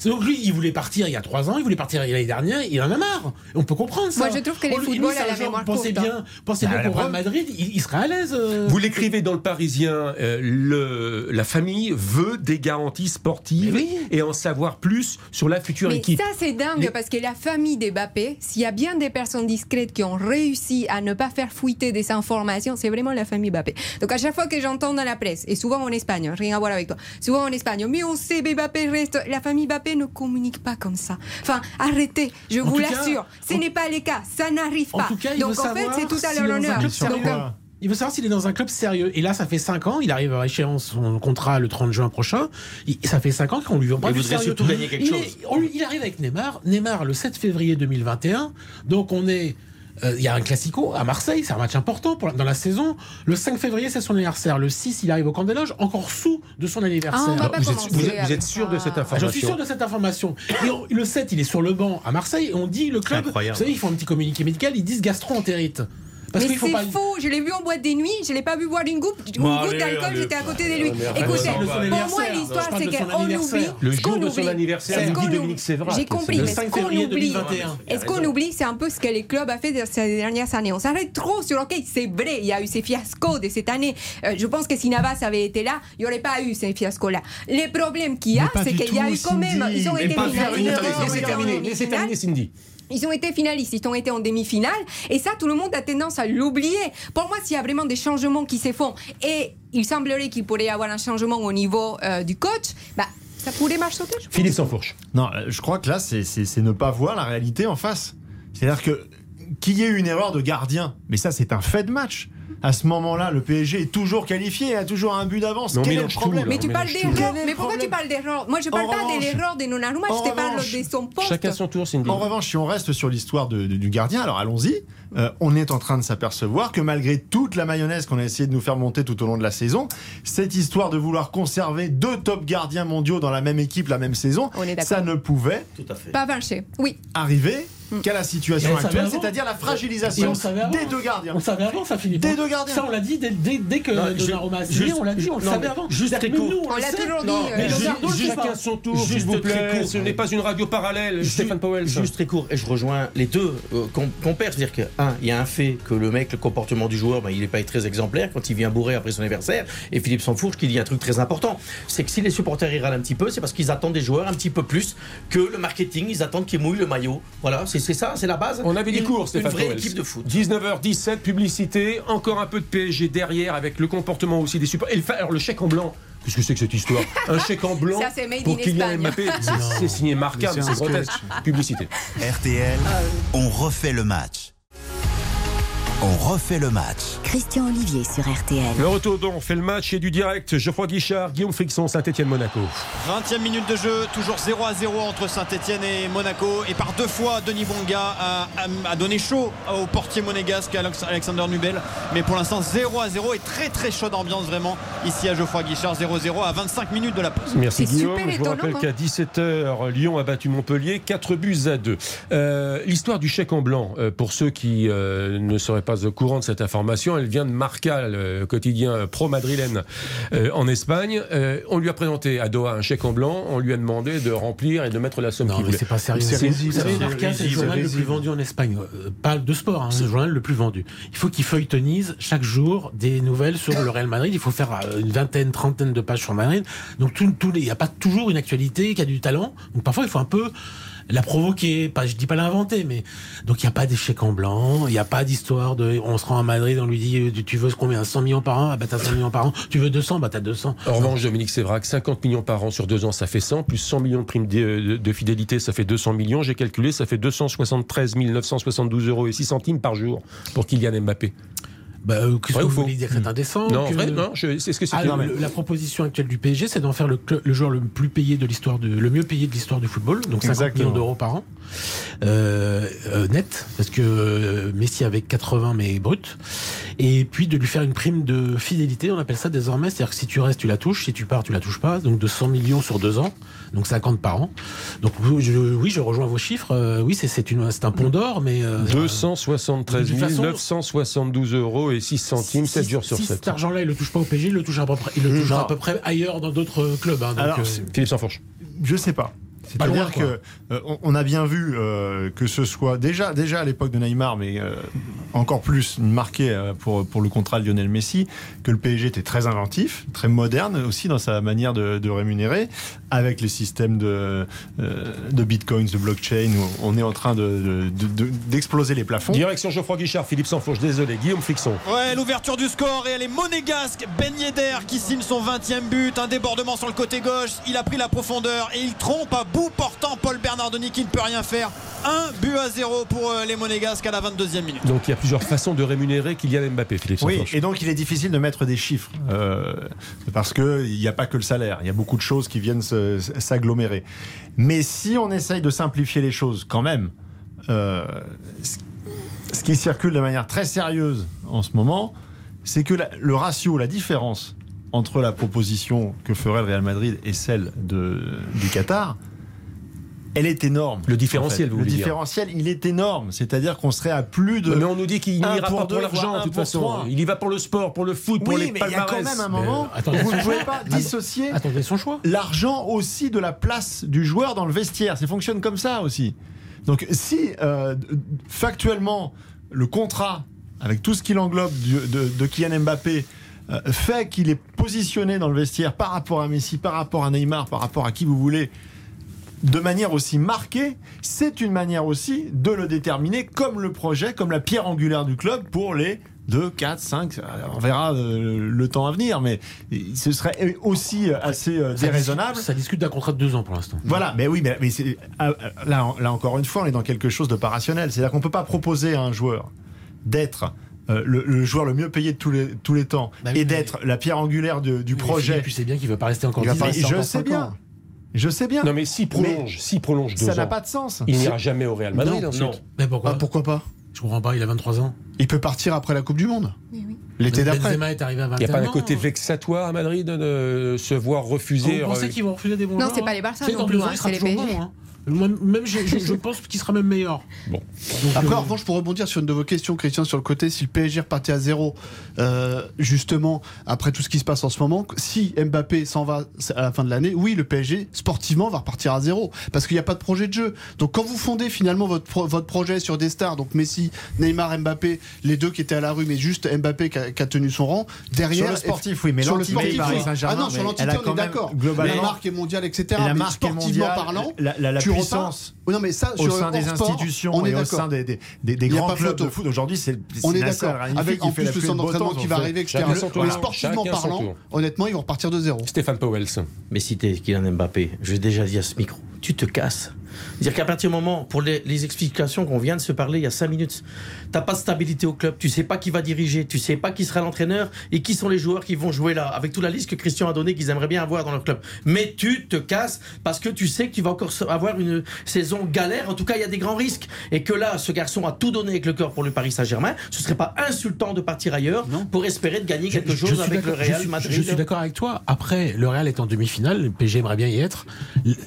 C'est Donc lui, il voulait partir il y a 3 ans, il voulait partir l'année dernière, il en a marre. On peut comprendre ça. Moi, je trouve que les c'est a la mémoire Pensez courte, bien, pensez Bah, bien qu'au Real. Madrid, il, il serait à l'aise. euh. Vous l'écrivez dans le Parisien, euh, le, la famille veut des garanties sportives oui. et en savoir plus sur la future Mais équipe. ça, c'est dingue Les- parce que la famille des Mbappé, s'il y a bien des personnes discrètes qui ont réussi à ne pas faire fuiter des informations, c'est vraiment la famille Mbappé. Donc, à chaque fois que j'entends dans la presse, et souvent en Espagne, hein, rien à voir avec toi, souvent en Espagne, mais on sait, Mbappé reste. La famille Ne communique pas comme ça. Enfin, arrêtez, je En vous l'assure. Ce en- n'est pas le cas, ça n'arrive En pas. tout cas, il Donc, veut en fait, savoir c'est tout à s'il est leur dans un honneur. euh, Il veut savoir s'il est dans un club sérieux. Et là, ça fait 5 ans, il arrive à échéance son contrat le 30 juin prochain. Il- ça fait 5 ans qu'on lui vend pas Il du voudrait sérieux. surtout gagner quelque il chose. est- on lui- il arrive avec Neymar. Neymar le 7 février 2021. Donc on est. euh, Il y a un classico à Marseille, c'est un match important pour la- dans la saison. Le 5 février, c'est son anniversaire. Le 6, il arrive au camp des loges, encore sous de son anniversaire. Ah, vous êtes, vous êtes- vous avec êtes sûr de cette Ah, information J'en suis sûr de cette information. Et on- le 7, il est sur le banc à Marseille et on dit le club. Vous savez, ils font un petit communiqué médical, ils disent gastro-entérite. Parce mais c'est pas. faux, je l'ai vu en boîte des nuits, je l'ai pas vu boire une goutte, une Bon, goutte allez, d'alcool, j'étais à côté de lui. mais arrête, Écoutez, pour moi l'histoire c'est qu'on oublie. Le ce jour qu'on de son oublie. anniversaire. J'ai compris, Le mais ce 5 qu'on oublie, 2021. et ce qu'on oublie, c'est un peu ce que les clubs ont fait ces dernières années. On s'arrête trop sur, ok, c'est vrai, il y a eu ces fiascos de cette année. Euh, je pense que si Navas avait été là, il n'y aurait pas eu ces fiascos-là. Les problèmes qu'il y a, c'est qu'il y a eu quand même, ils ont été ont Laissez terminer Cindy. Ils ont été finalistes, ils ont été en demi-finale, et ça, tout le monde a tendance à l'oublier. Pour moi, s'il y a vraiment des changements qui se font, et il semblerait qu'il pourrait y avoir un changement au niveau euh, du coach, bah, ça pourrait marcher sauter. Philippe Sansfourche. Non, euh, je crois que là, c'est- c'est c'est ne pas voir la réalité en face. C'est-à-dire que qu'il y ait eu une erreur de gardien, mais ça, c'est un fait de match. À ce moment-là, le PSG est toujours qualifié, a toujours un but d'avance. Quel est le problème. Mais tu on parles d'erreur. Mais pourquoi tu parles d'erreur Moi, je parle pas de l'erreur de Donnarumma, je te parle de son poste. Chacun son tour, Cindy. En revanche, si on reste sur l'histoire du gardien, alors allons-y. Euh, on est en train de s'apercevoir que malgré toute la mayonnaise qu'on a essayé de nous faire monter tout au long de la saison, cette histoire de vouloir conserver deux top gardiens mondiaux dans la même équipe la même saison, On est d'accord. ça ne pouvait Tout à fait. Pas Vinci. Oui. arriver qu'à la situation actuelle, c'est-à-dire la fragilisation on savait avant. des deux gardiens. On savait avant ça, Philippe. Des deux gardiens. Ça, on l'a dit dès, dès- dès que Non, Donnarumma a signé, on l'a dit, on le savait avant. juste très court. nous, On l'a toujours dit, euh, mais Chacun son tour, Juste s'il vous très plaît. court. Ce n'est pas une radio parallèle, Stéphane Powell. ça. Juste très court, et je rejoins les deux euh, com- compères. C'est-à-dire que, un, il y a un fait que le mec, le comportement du joueur, ben, il n'est pas très exemplaire quand il vient bourrer après son anniversaire. Et Philippe Sansfourche qui dit un truc très important c'est que si les supporters y râlent un petit peu, c'est parce qu'ils attendent des joueurs un petit peu plus que le marketing. Ils attendent qu'ils mouillent le maillot. Voilà, c'est c'est ça, c'est la base. On avait dit Une- Une Stéphane vraie Powell. équipe de foot. 19h17, publicité, encore un peu de PSG derrière avec le comportement aussi des supporters. Et le, fa- alors le chèque en blanc, Qu'est-ce que c'est que cette histoire? Un chèque en blanc Ça, pour in Kylian. Mbappé C'est- C'est signé Marcam, Mais c'est grotesque. Publicité. RTL, on refait le match. On refait le match. Christian Olivier sur RTL. Le retour donc, on fait le match et du direct. Geoffroy Guichard, Guillaume Frixon, Saint-Etienne-Monaco. 20e minute de jeu, toujours 0 à 0 entre Saint-Etienne et Monaco. Et par deux fois, Denis Bonga a, a- a donné chaud au portier monégasque Alex- Alexander Nubel. Mais pour l'instant, 0 à 0 et très très chaude ambiance vraiment ici à Geoffroy Guichard. 0-0 à 25 minutes de la pause. Merci Guillaume. super Je vous rappelle hein. qu'à 17h, Lyon a battu Montpellier 4 buts à 2. Euh, L'histoire du chèque en blanc, euh, pour ceux qui euh, ne seraient pas au courant de cette information, elle vient de Marca, le quotidien pro-madrilène euh, en Espagne. Euh, on lui a présenté à Doha un chèque en blanc, on lui a demandé de remplir et de mettre la somme Non, qu'il mais voulait. c'est pas sérieux. C'est Marca, c'est le journal le plus vendu en Espagne. Euh, Pas de sport, hein, c'est le journal le plus vendu. Il faut qu'il feuilletonise chaque jour des nouvelles sur le Real Madrid. Il faut faire une vingtaine, trentaine de pages sur Madrid. Donc, tout, tout les- il n'y a pas toujours une actualité qui a du talent. Donc, parfois, il faut un peu la provoquer. Pas, je dis pas l'inventer, mais donc il n'y a pas d'échec en blanc. Il n'y a pas d'histoire de. On se rend à Madrid, on lui dit euh, tu veux combien? 100 millions par an? Ah bah t'as 100 millions par an. Tu veux 200 Bah t'as 200. En revanche, Dominique Sévrac, 50 millions par an sur deux ans, ça fait 100, plus 100 millions de primes de, fidélité, ça fait 200 millions. J'ai calculé, ça fait 273 972 euros et 6 centimes par jour pour Kylian Mbappé. Bah, euh, qu'est-ce Vrai que ou vous faux voulez dire que c'est indécent non, que- vrai, non, je- c'est ce que c'est Ah, mais la proposition actuelle du PSG, c'est d'en faire le, joueur le plus payé de l'histoire, de, le mieux payé de l'histoire du football, donc 50 Exactement. millions d'euros par an, euh, euh, net, parce que euh, Messi avec 80 mais brut, et puis de lui faire une prime de fidélité, on appelle ça désormais, c'est-à-dire que si tu restes, tu la touches, si tu pars, tu la touches pas, donc de 100 millions sur deux ans, donc 50 par an. Donc oui, je, oui, je rejoins vos chiffres, euh, oui, c'est un pont d'or, mais euh, 273 de toute façon, 972 euros et 6 centimes, 7 jours sur si 7. cet argent-là, il le touche pas au PSG, il le touche à peu près, il le touchera à peu près ailleurs dans d'autres clubs. hein, donc, Alors, euh, Philippe Sansfourche. Je sais pas. C'est-à-dire que euh, on, a bien vu euh, que ce soit déjà déjà à l'époque de Neymar, mais euh, encore plus marqué euh, pour pour le contrat de Lionel Messi, que le PSG était très inventif, très moderne aussi dans sa manière de, de rémunérer, avec les systèmes de euh, de bitcoins, de blockchain, où on est en train de- de- de- d'exploser les plafonds. Direction Geoffroy Guichard, Philippe Sansfourche, désolé, Guillaume Frixon. Ouais, l'ouverture du score et elle est monégasque. Ben Yedder qui signe son 20e but. Un débordement sur le côté gauche. Il a pris la profondeur et il trompe à bout portant Paul Bernardoni qui ne peut rien faire. Un but à zéro pour euh, les monégasques à la 22e minute. Donc il y a plusieurs façons de rémunérer Kylian Mbappé, Philippe Oui, Sansfourche. et donc il est difficile de mettre des chiffres euh, parce que il n'y a pas que le salaire, il y a beaucoup de choses qui viennent se- s'agglomérer. Mais si on essaye de simplifier les choses, quand même, euh, ce- qui circule de manière très sérieuse en ce moment, c'est que le ratio, la différence entre la proposition que ferait le Real Madrid et celle du Qatar, elle est énorme. Le différentiel, en fait. vous Le voulez dire. différentiel, il est énorme. C'est-à-dire qu'on serait à plus de. Mais on nous dit qu'il n'ira pour pas pour l'argent, de toute pour façon. Il y va pour le sport, pour le foot, pour Oui, les mais il y a quand même un moment euh, attendez, où vous ne pouvez pas dissocier Attendez son choix. l'argent aussi de la place du joueur dans le vestiaire. Ça fonctionne comme ça aussi. Donc si euh, factuellement le contrat, avec tout ce qu'il englobe du- de, de Kylian Mbappé, euh, fait qu'il est positionné dans le vestiaire par rapport à Messi, par rapport à Neymar, par rapport à qui vous voulez, de manière aussi marquée, c'est une manière aussi de le déterminer comme le projet, comme la pierre angulaire du club pour les 2, 4, 5, on verra euh, le temps à venir, mais ce serait aussi assez euh, Ça déraisonnable. discute- Ça discute d'un contrat de deux ans pour l'instant. Voilà, mais oui, mais, mais c'est- ah, là, en- là encore une fois, on est dans quelque chose de pas rationnel. C'est-à-dire qu'on ne peut pas proposer à un joueur d'être euh, le, le joueur le mieux payé de tous les, tous les temps Bah oui, et d'être la pierre angulaire de- du projet. Philippe, tu sais bien qu'il veut pas rester encore Il va 10 pas ans. je sais bien. Je sais bien. Non mais s'il prolonge, s'il prolonge deux ça ans, n'a pas de sens. il n'ira jamais au Real Madrid Non, ensuite. non. Mais pourquoi Ah, pourquoi pas Je comprends pas, il a 23 ans. Il peut partir après la Coupe du Monde. L'été d'après. Benzema est arrivé à 21 Il n'y a pas un ans. côté vexatoire à Madrid de se voir refuser. Vous pensez euh, qu'ils vont refuser des bons Non, joueurs c'est pas les Barça C'est non plus, hein, il sera c'est les toujours PSG. bon, hein. Moi, même, je, je- je pense qu'il sera même meilleur. Bon. Donc, Après, euh, en revanche, pour rebondir sur une de vos questions, Christian, sur le côté, si le PSG repartait à zéro, euh, justement, après tout ce qui se passe en ce moment, si Mbappé s'en va à la fin de l'année, oui, le PSG, sportivement, va repartir à zéro. Parce qu'il n'y a pas de projet de jeu. Donc, quand vous fondez finalement votre, pro- votre projet sur des stars, donc Messi, Neymar, Mbappé, les deux qui étaient à la rue, mais juste Mbappé qui a, qui a tenu son rang, derrière. Sur le sportif, oui, mais sur le sportif, Paris oui. Saint-Germain, Ah non, sur l'entité, on est d'accord. globalement- La marque est mondiale, etc. Et la mais marque est sportivement mondiale, parlant, la, la- la tu puissance Oui, non, mais ça, au sur sein des sport, institutions on est et au d'accord. sein des, des, des- des Il y a grands pas clubs de foot. Aujourd'hui, c'est On est d'accord. Avec en fait plus la le centre d'entraînement qui va arriver, etc. Mais sportivement parlant, honnêtement, ils vont repartir de zéro. Stéphane Powells. Mais si t'es Kylian Mbappé, je l'ai déjà dit à ce micro, tu te casses. C'est-à-dire qu'à partir du moment, pour les, les explications qu'on vient de se parler il y a 5 minutes, t'as pas de stabilité au club, tu sais pas qui va diriger, tu sais pas qui sera l'entraîneur et qui sont les joueurs qui vont jouer là, avec toute la liste que Christian a donnée qu'ils aimeraient bien avoir dans leur club. Mais tu te casses parce que tu sais que tu vas encore avoir une saison galère, en tout cas il y a des grands risques. Et que là, ce garçon a tout donné avec le cœur pour le Paris Saint-Germain, ce serait pas insultant de partir ailleurs pour espérer de gagner quelque Je- je chose avec le je Real suis- Madrid. Je suis d'accord avec toi. Après, le Real est en demi-finale. Le PSG aimerait bien y être.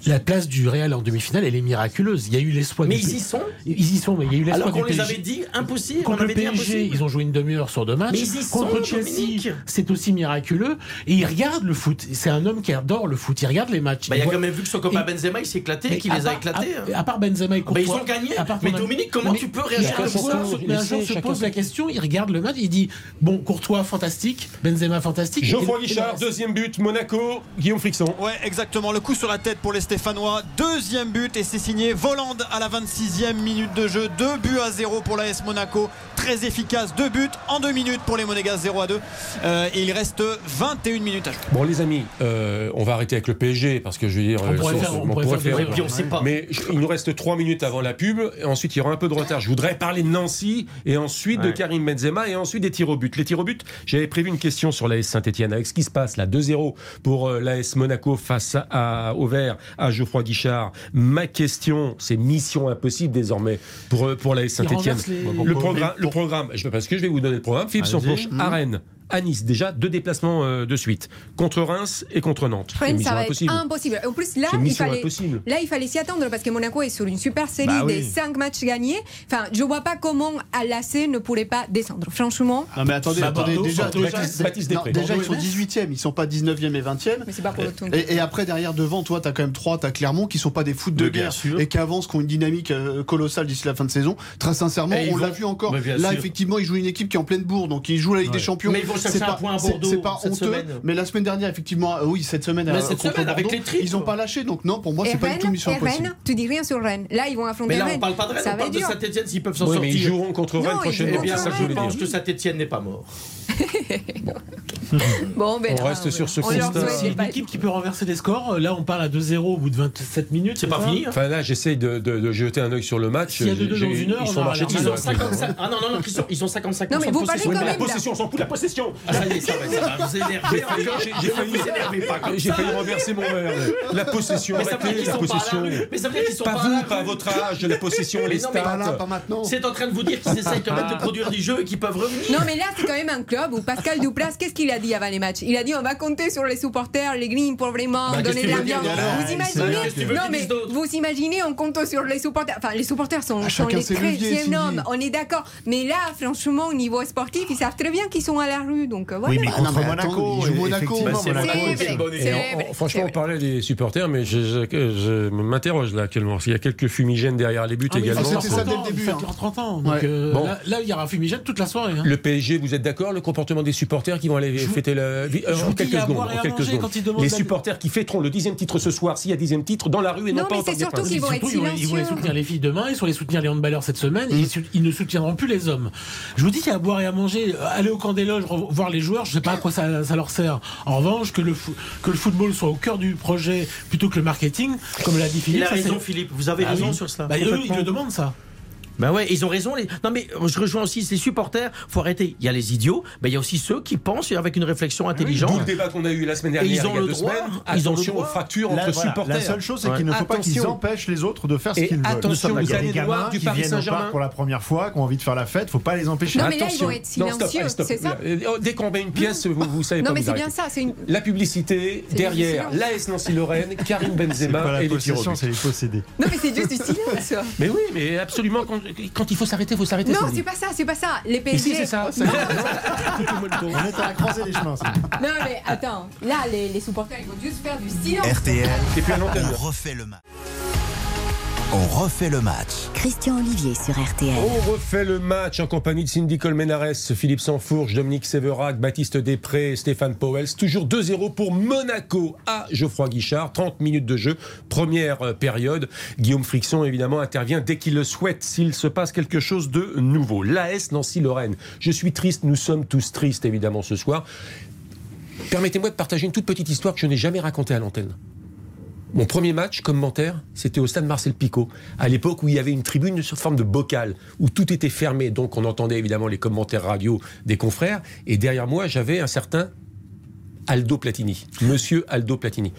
La place du Real en demi-finale, elle est miraculeuse. Il y a eu l'espoir. Mais du- ils y sont Ils y sont, mais il y a eu l'espoir Alors qu'on les PSG. avait dit impossible, on Contre le avait dit PSG, impossible. ils ont joué une demi-heure sur deux matchs. Mais ils y Contre sont, Chelsea, Dominique. c'est aussi miraculeux. Et il regarde le foot. C'est un homme qui adore le foot. Il regarde les matchs. Bah, il a voit- quand même vu que son copain Et- Benzema il s'est éclaté Mais et qu'il à les a éclatés. À, à part Benzema et Bah, ils Courtois, ont gagné. à part Mais Dominique, comment Mais- tu peux réagir mais un Mais joueur se pose la question, il regarde le match, il dit bon, Courtois fantastique, Benzema fantastique. Geoffroy Guichard, deuxième but, Monaco, Guillaume Frixon. Ouais, exactement. Le coup sur la tête pour les Stéphanois. Deuxième but et c'est signé Voland à la 26e minute de jeu. Deux buts à zéro pour l'AS Monaco. Très efficace. Deux buts en deux minutes pour les Monégas 0 à 2. Euh, et il reste 21 minutes à jouer. Bon les amis, euh, on va arrêter avec le PSG parce que je veux dire, On euh, pourrait sur- faire- on pourrait faire on pas. Mais je- il nous reste 3 minutes avant la pub et ensuite il y aura un peu de retard. Je voudrais parler de Nancy et ensuite de. Karim Benzema et ensuite des tirs au but. Les tirs au but, j'avais prévu une question sur l'AS Saint-Etienne avec ce qui se passe là 2-0 pour euh, l'AS Monaco face à, au vert à Geoffroy Guichard. Ma question, c'est mission impossible désormais pour, pour l'AS Saint-Etienne. les- Le programme, le programme, je, parce que je vais vous donner le programme. Philippe Allez-y. Sampouche, à Rennes. À Nice, déjà deux déplacements euh, de suite. Contre Reims et contre Nantes. Mission ça va être impossible. impossible. En plus, là, il fallait, impossible. là, il fallait s'y attendre parce que Monaco est sur une super série Bah oui. des 5 matchs gagnés. Enfin, je vois pas comment l'AC ne pourrait pas descendre. Franchement, Non mais attendez, Bah, attendez, déjà, déjà, ils sont et Metz. 18e, ils sont pas 19e et 20e. mais c'est pas pour le tout. Et, et après, derrière, devant, toi, t'as quand même trois. T'as Clermont qui sont pas des foot de guerre sûr. et qui avancent, qui ont une dynamique euh, colossale d'ici la fin de saison. Très sincèrement, on l'a vu encore. Là, effectivement, ils jouent une équipe qui est en pleine bourre, donc ils jouent la Ligue des Champions. Chercher C'est un pas- point à Bordeaux C'est pas cette honteux. semaine. Mais la semaine dernière, effectivement, euh, oui, cette semaine, Mais euh, avec les ils ont pas lâché. Donc non, pour moi, c'est pas du tout Rennes, mission et impossible. Rennes, tu dis rien sur Rennes. Là, ils vont affronter Mais là, Rennes. on parle pas de Rennes, Ça on va parle être de. Saint-Etienne s'ils peuvent s'en mais ils sortir. joueront contre Rennes prochainement. ça je pense que Saint-Etienne n'est pas mort. Bon, ben, On reste sur ce constat. C'est de une équipe qui peut renverser des scores. Là, on parle à 2-0 au bout de 27 minutes. C'est pas fini. Enfin là, j'essaye de, de- de jeter un œil sur le match. S'il y a deux-deux J'ai- dans une heure, ils on sont marchés. Ils ont hein, 55. Ah non, non, non, ils ont 55 Non, mais vous de possession. quand la même, là. possession, on s'en fout, la possession Ah, ça y est, ça va, ça va vous énerver. J'ai failli- j'ai- failli- énervez renverser mon verre. La possession, arrêtez la sont la possession. rue. Mais ça veut dire qu'ils sont Pas la vous, pas votre âge, la possession, les stats. C'est en train de vous dire qu'ils essayent quand même de produire du jeu et qu'ils peuvent revenir. Non, mais là, c'est quand même un club où Pascal Duplas, qu'est-ce qu'il a dit avant les matchs? Il a dit on va compter sur les supporters, les grilles pour vraiment Bah, donner de l'ambiance. Vous imaginez Non, mais vous imaginez, on compte sur les supporters. Enfin, les supporters sont, Ah, sont les chrétiens hommes, on est d'accord. Mais là, franchement, au niveau sportif, ils savent très bien qu'ils sont à la rue. Donc euh, voilà. Oui, mais Ah, non, contre mais Monaco, attends, ils jouent Monaco. Franchement, on parlait des supporters, mais je, je- je m'interroge là actuellement. Il y a quelques fumigènes derrière les buts Ah, également. c'était ça dès le 30 ans, début, ils fêtent hein. leurs 30 ans. Donc Ouais. euh, Bon. là, là, il y aura un fumigène toute la soirée. hein. Le PSG, vous êtes d'accord? Le comportement des supporters qui vont aller Je fêter le. en quelques secondes. en quelques secondes. quand ils demandent Les la- supporters qui fêteront le dixième titre ce soir, s'il y a dixième titre, dans la rue et non, Non, pas des surtout Princes. qu'ils vont être Surtout, ils vont, les soutenir les filles demain, ils vont les soutenir les handballeurs cette semaine, et ils, ne soutiendront plus les hommes. Je vous dis qu'il y a à boire et à manger, euh, aller au camp des loges, voir les joueurs, je sais pas à quoi ça, ça leur sert. En revanche, que le, fo- que le football soit au cœur du projet plutôt que le marketing, comme l'a dit Philippe. Il a raison, Philippe. Vous avez Bah raison oui. sur cela. Bah, eux, ils le demandent ça. Bah ouais, ils ont raison. Les... Non mais je rejoins aussi ces supporters. Faut arrêter. Il y a les idiots, mais il y a aussi ceux qui pensent avec une réflexion D'où intelligente. le débat qu'on a eu la semaine Et dernière, ils ont il y a le deux droit, semaines. ils ont le Attention droit. aux fractures Là, entre voilà, supporters. La seule chose, c'est Ouais. qu'il ne faut pas qu'ils Attention. empêchent les autres de faire ce qu'ils veulent. attention Nous sommes aux d'accord. allées les de gamins du qui Paris viennent au parc pour la première fois, qui ont envie de faire la fête, faut pas les empêcher. Non, mais là, ils Attention. vont être Non, stop, silencieux, c'est ça Euh, Dès qu'on met une pièce, vous, vous savez Non, pas mais vous c'est bien ça. C'est une. La publicité, derrière l'AS Nancy-Lorraine, Karim Benzema la et les c'est les posséder. Non, mais c'est juste du silence. Mais oui, mais absolument, quand, il faut s'arrêter, il faut s'arrêter. Non, c'est pas ça, c'est pas ça. Les PSG. si, c'est ça. ça- On est à la croisée des chemins. ça. Non, mais attends. Là, les, les supporters, ils vont juste faire du silence. RTL, Et puis on refait le match. On refait le match. Christian Olivier sur RTL. On refait le match en compagnie de Cindy Colmenares, Philippe Sansfourche, Dominique Séverac, Baptiste Després, Stéphane Powels. Toujours 2-0 pour Monaco à Geoffroy Guichard. 30 minutes de jeu, première euh, période. Guillaume Frixon, évidemment, intervient dès qu'il le souhaite, s'il se passe quelque chose de nouveau. L'AS Nancy-Lorraine. Je suis triste, nous sommes tous tristes, évidemment, ce soir. Permettez-moi de partager une toute petite histoire que je n'ai jamais racontée à l'antenne. Mon premier match, commentaire, c'était au stade Marcel Picot, à l'époque où il y avait une tribune sous forme de bocal, où tout était fermé, donc on entendait évidemment les commentaires radio des confrères, et derrière moi, j'avais un certain Aldo Platini, monsieur Aldo Platini.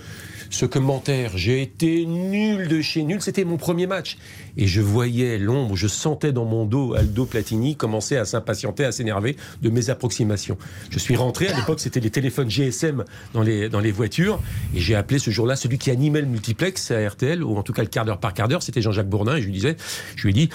Ce commentaire, j'ai été nul de chez nul, c'était mon premier match. Et je voyais l'ombre, je sentais dans mon dos Aldo Platini commencer à s'impatienter, à s'énerver de mes approximations. Je suis rentré, à l'époque c'était les téléphones GSM dans les, dans les voitures, et j'ai appelé ce jour-là celui qui animait le multiplex à RTL, ou en tout cas le quart d'heure par quart d'heure, c'était Jean-Jacques Bourdin, et je lui disais, je lui ai dit,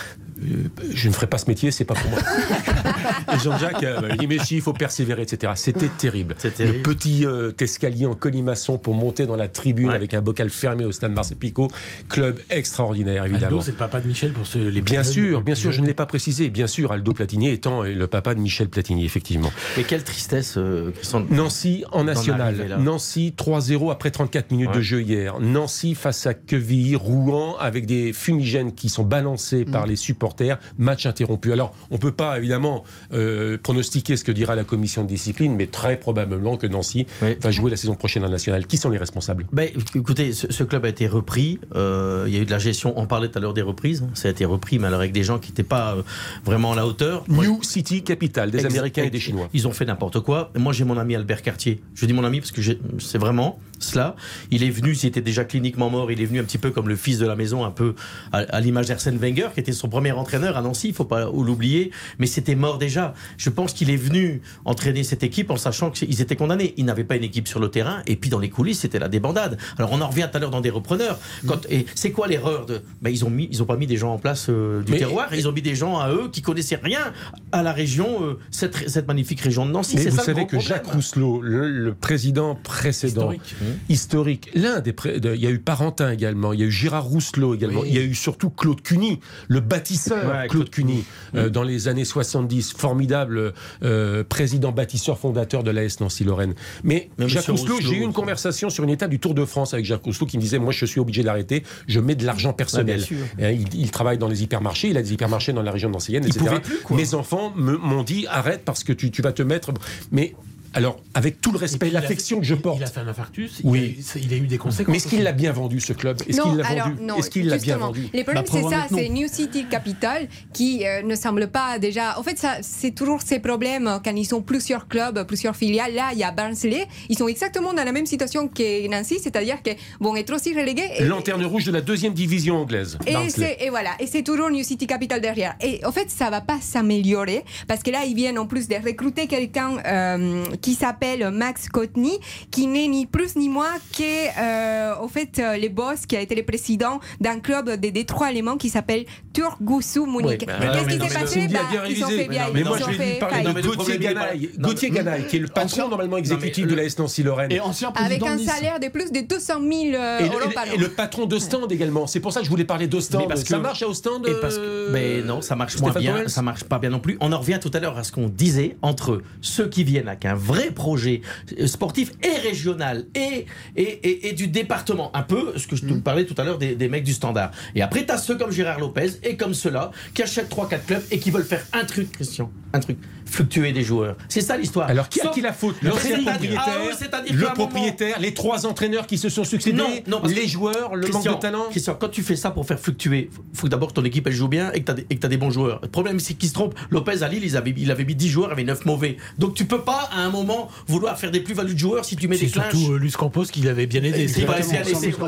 je ne ferai pas ce métier, c'est pas pour moi. et Jean-Jacques euh, m'a dit, mais si, il faut persévérer, etc. C'était terrible. terrible. Le petit euh, escalier en colimaçon pour monter dans la tribune Ouais. avec un bocal fermé au stade Marcel Picot, club extraordinaire, évidemment. Aldo, c'est le papa de Michel pour ceux, les Bien sûr, bien sûr, je ne l'ai pas précisé. Bien sûr, Aldo Platini étant le papa de Michel Platini, effectivement. Mais quelle tristesse, euh. Nancy en national. Nancy 3-0 après 34 minutes de jeu hier. Nancy face à Quevilly, Rouen, avec des fumigènes qui sont balancés par Mm. les supporters. Match interrompu. Alors, on peut pas évidemment euh, pronostiquer ce que dira la commission de discipline, mais très probablement que Nancy Oui. va jouer la saison prochaine en national. Qui sont les responsables? Ben, écoutez, ce, ce club a été repris. euh, il y a eu de la gestion. On parlait tout à l'heure des reprises. Ça a été repris, mais alors avec des gens qui n'étaient pas euh, vraiment à la hauteur. New City Capital, des Ex- Américains et des Chinois. Ils ont fait n'importe quoi. Moi, j'ai mon ami Albert Cartier. Je dis mon ami parce que c'est vraiment cela. Il est venu, s'il était déjà cliniquement mort, il est venu un petit peu comme le fils de la maison, un peu à, à l'image d'Arsène Wenger, qui était son premier entraîneur à Nancy, il faut pas l'oublier. Mais c'était mort déjà. Je pense qu'il est venu entraîner cette équipe en sachant qu'ils étaient condamnés. Il n'avait pas une équipe sur le terrain. Et puis dans les coulisses, c'était la débandade. Alors on en revient tout à l'heure dans des repreneurs. Quand, et c'est quoi l'erreur de ben, Ils ont mis, ils ont pas mis des gens en place euh, du Mais- terroir. Ils ont mis des gens à eux qui connaissaient rien à la région, euh, cette, cette magnifique région de Nancy. Mais vous ça savez que problème. Jacques Rousselot, le, le président précédent, Historique. Historique, l'un des de- il y a eu Parentin également, il y a eu Gérard Rousselot également, Oui. il y a eu surtout Claude Cuny, le bâtisseur Ouais, Claude Claude Cuny, euh, dans les années 70, formidable euh, président bâtisseur fondateur de l'AS Nancy-Lorraine. Mais Mais Jacques Rousselot, Rousselot, j'ai eu une conversation sur une étape du Tour de France avec Jacques Rousselot qui me disait moi je suis obligé d'arrêter, je mets de l'argent personnel. il, il travaille dans les hypermarchés, il a des hypermarchés dans la région nancéienne, Il etc. plus. Mes enfants m'ont dit arrête parce que tu, tu vas te mettre. Mais alors, avec tout le respect l'affection que je porte. Il a fait un infarctus. Oui. Il a, eu- il a eu des conséquences. Mais est-ce qu'il l'a bien vendu ce club? Est-ce qu'il l'a alors, vendu? non, Est-ce qu'il l'a bien vendu? Le problème, Bah, c'est ça, c'est New City Capital qui euh, ne semble pas déjà. En fait, ça, c'est toujours ces problèmes euh, quand ils sont plusieurs clubs, plusieurs filiales. Là, il y a Barnsley. Ils sont exactement dans la même situation que Nancy, c'est-à-dire qu'ils vont être aussi relégués. Et- Lanterne rouge de la deuxième division anglaise. et, Barnsley. c'est- et voilà, et c'est toujours New City Capital derrière. Et en fait, ça va pas s'améliorer parce que là, ils viennent en plus de recruter quelqu'un euh, qui s'appelle Max Cotney, qui n'est ni plus ni moins que, euh, au fait, euh, le boss qui a été le président d'un club de Détroit allemand qui s'appelle Turgusu Munich. Bah, Qu'est-ce mais qui s'est mais passé? Bah, bien Ils ont révisé. fait bien, Mais moi, je vais parler mais de Gauthier mais- Ganaille, qui est le patron normalement exécutif mais de la S Nancy-Lorraine. Et ancien Avec un salaire de plus de 200 000 euh, Et euros et an. le patron d'Ostende également. C'est pour ça que je voulais parler d'Ostende. Mais parce Ça que- marche à Ostende ben non, ça marche moins bien, ça marche pas bien non plus. On en revient tout à l'heure à ce qu'on disait entre ceux qui viennent avec un vrai projet euh, sportif et régional et, et, et, et du département. Un peu ce que je te parlais tout à l'heure des, des mecs du standard. Et après, tu as ceux comme Gérard Lopez et comme ceux-là qui achètent 3-4 clubs et qui veulent faire un truc, Christian, un truc, fluctuer des joueurs. C'est ça l'histoire. Alors, qui a Sauf- qui la faute? Le propriétaire, Ah ouais, le moment- propriétaire, les trois entraîneurs qui se sont succédés, Non, non, parce que- les joueurs, le Christian, manque de talent? Christian, quand tu fais ça pour faire fluctuer, faut- faut que d'abord que ton équipe elle joue bien et que tu as, des bons joueurs. Le problème c'est qu'ils se trompent. Lopez à Lille, ils avaient, il avait mis 10 joueurs, il avait 9 mauvais. Donc tu peux pas à un moment vouloir faire des plus-values de joueurs si tu mets C'est des clinches. surtout euh, Luis Campos qui l'avait bien aidé. C'est C'est pas- c'est- c'est- c'est c'est- c'est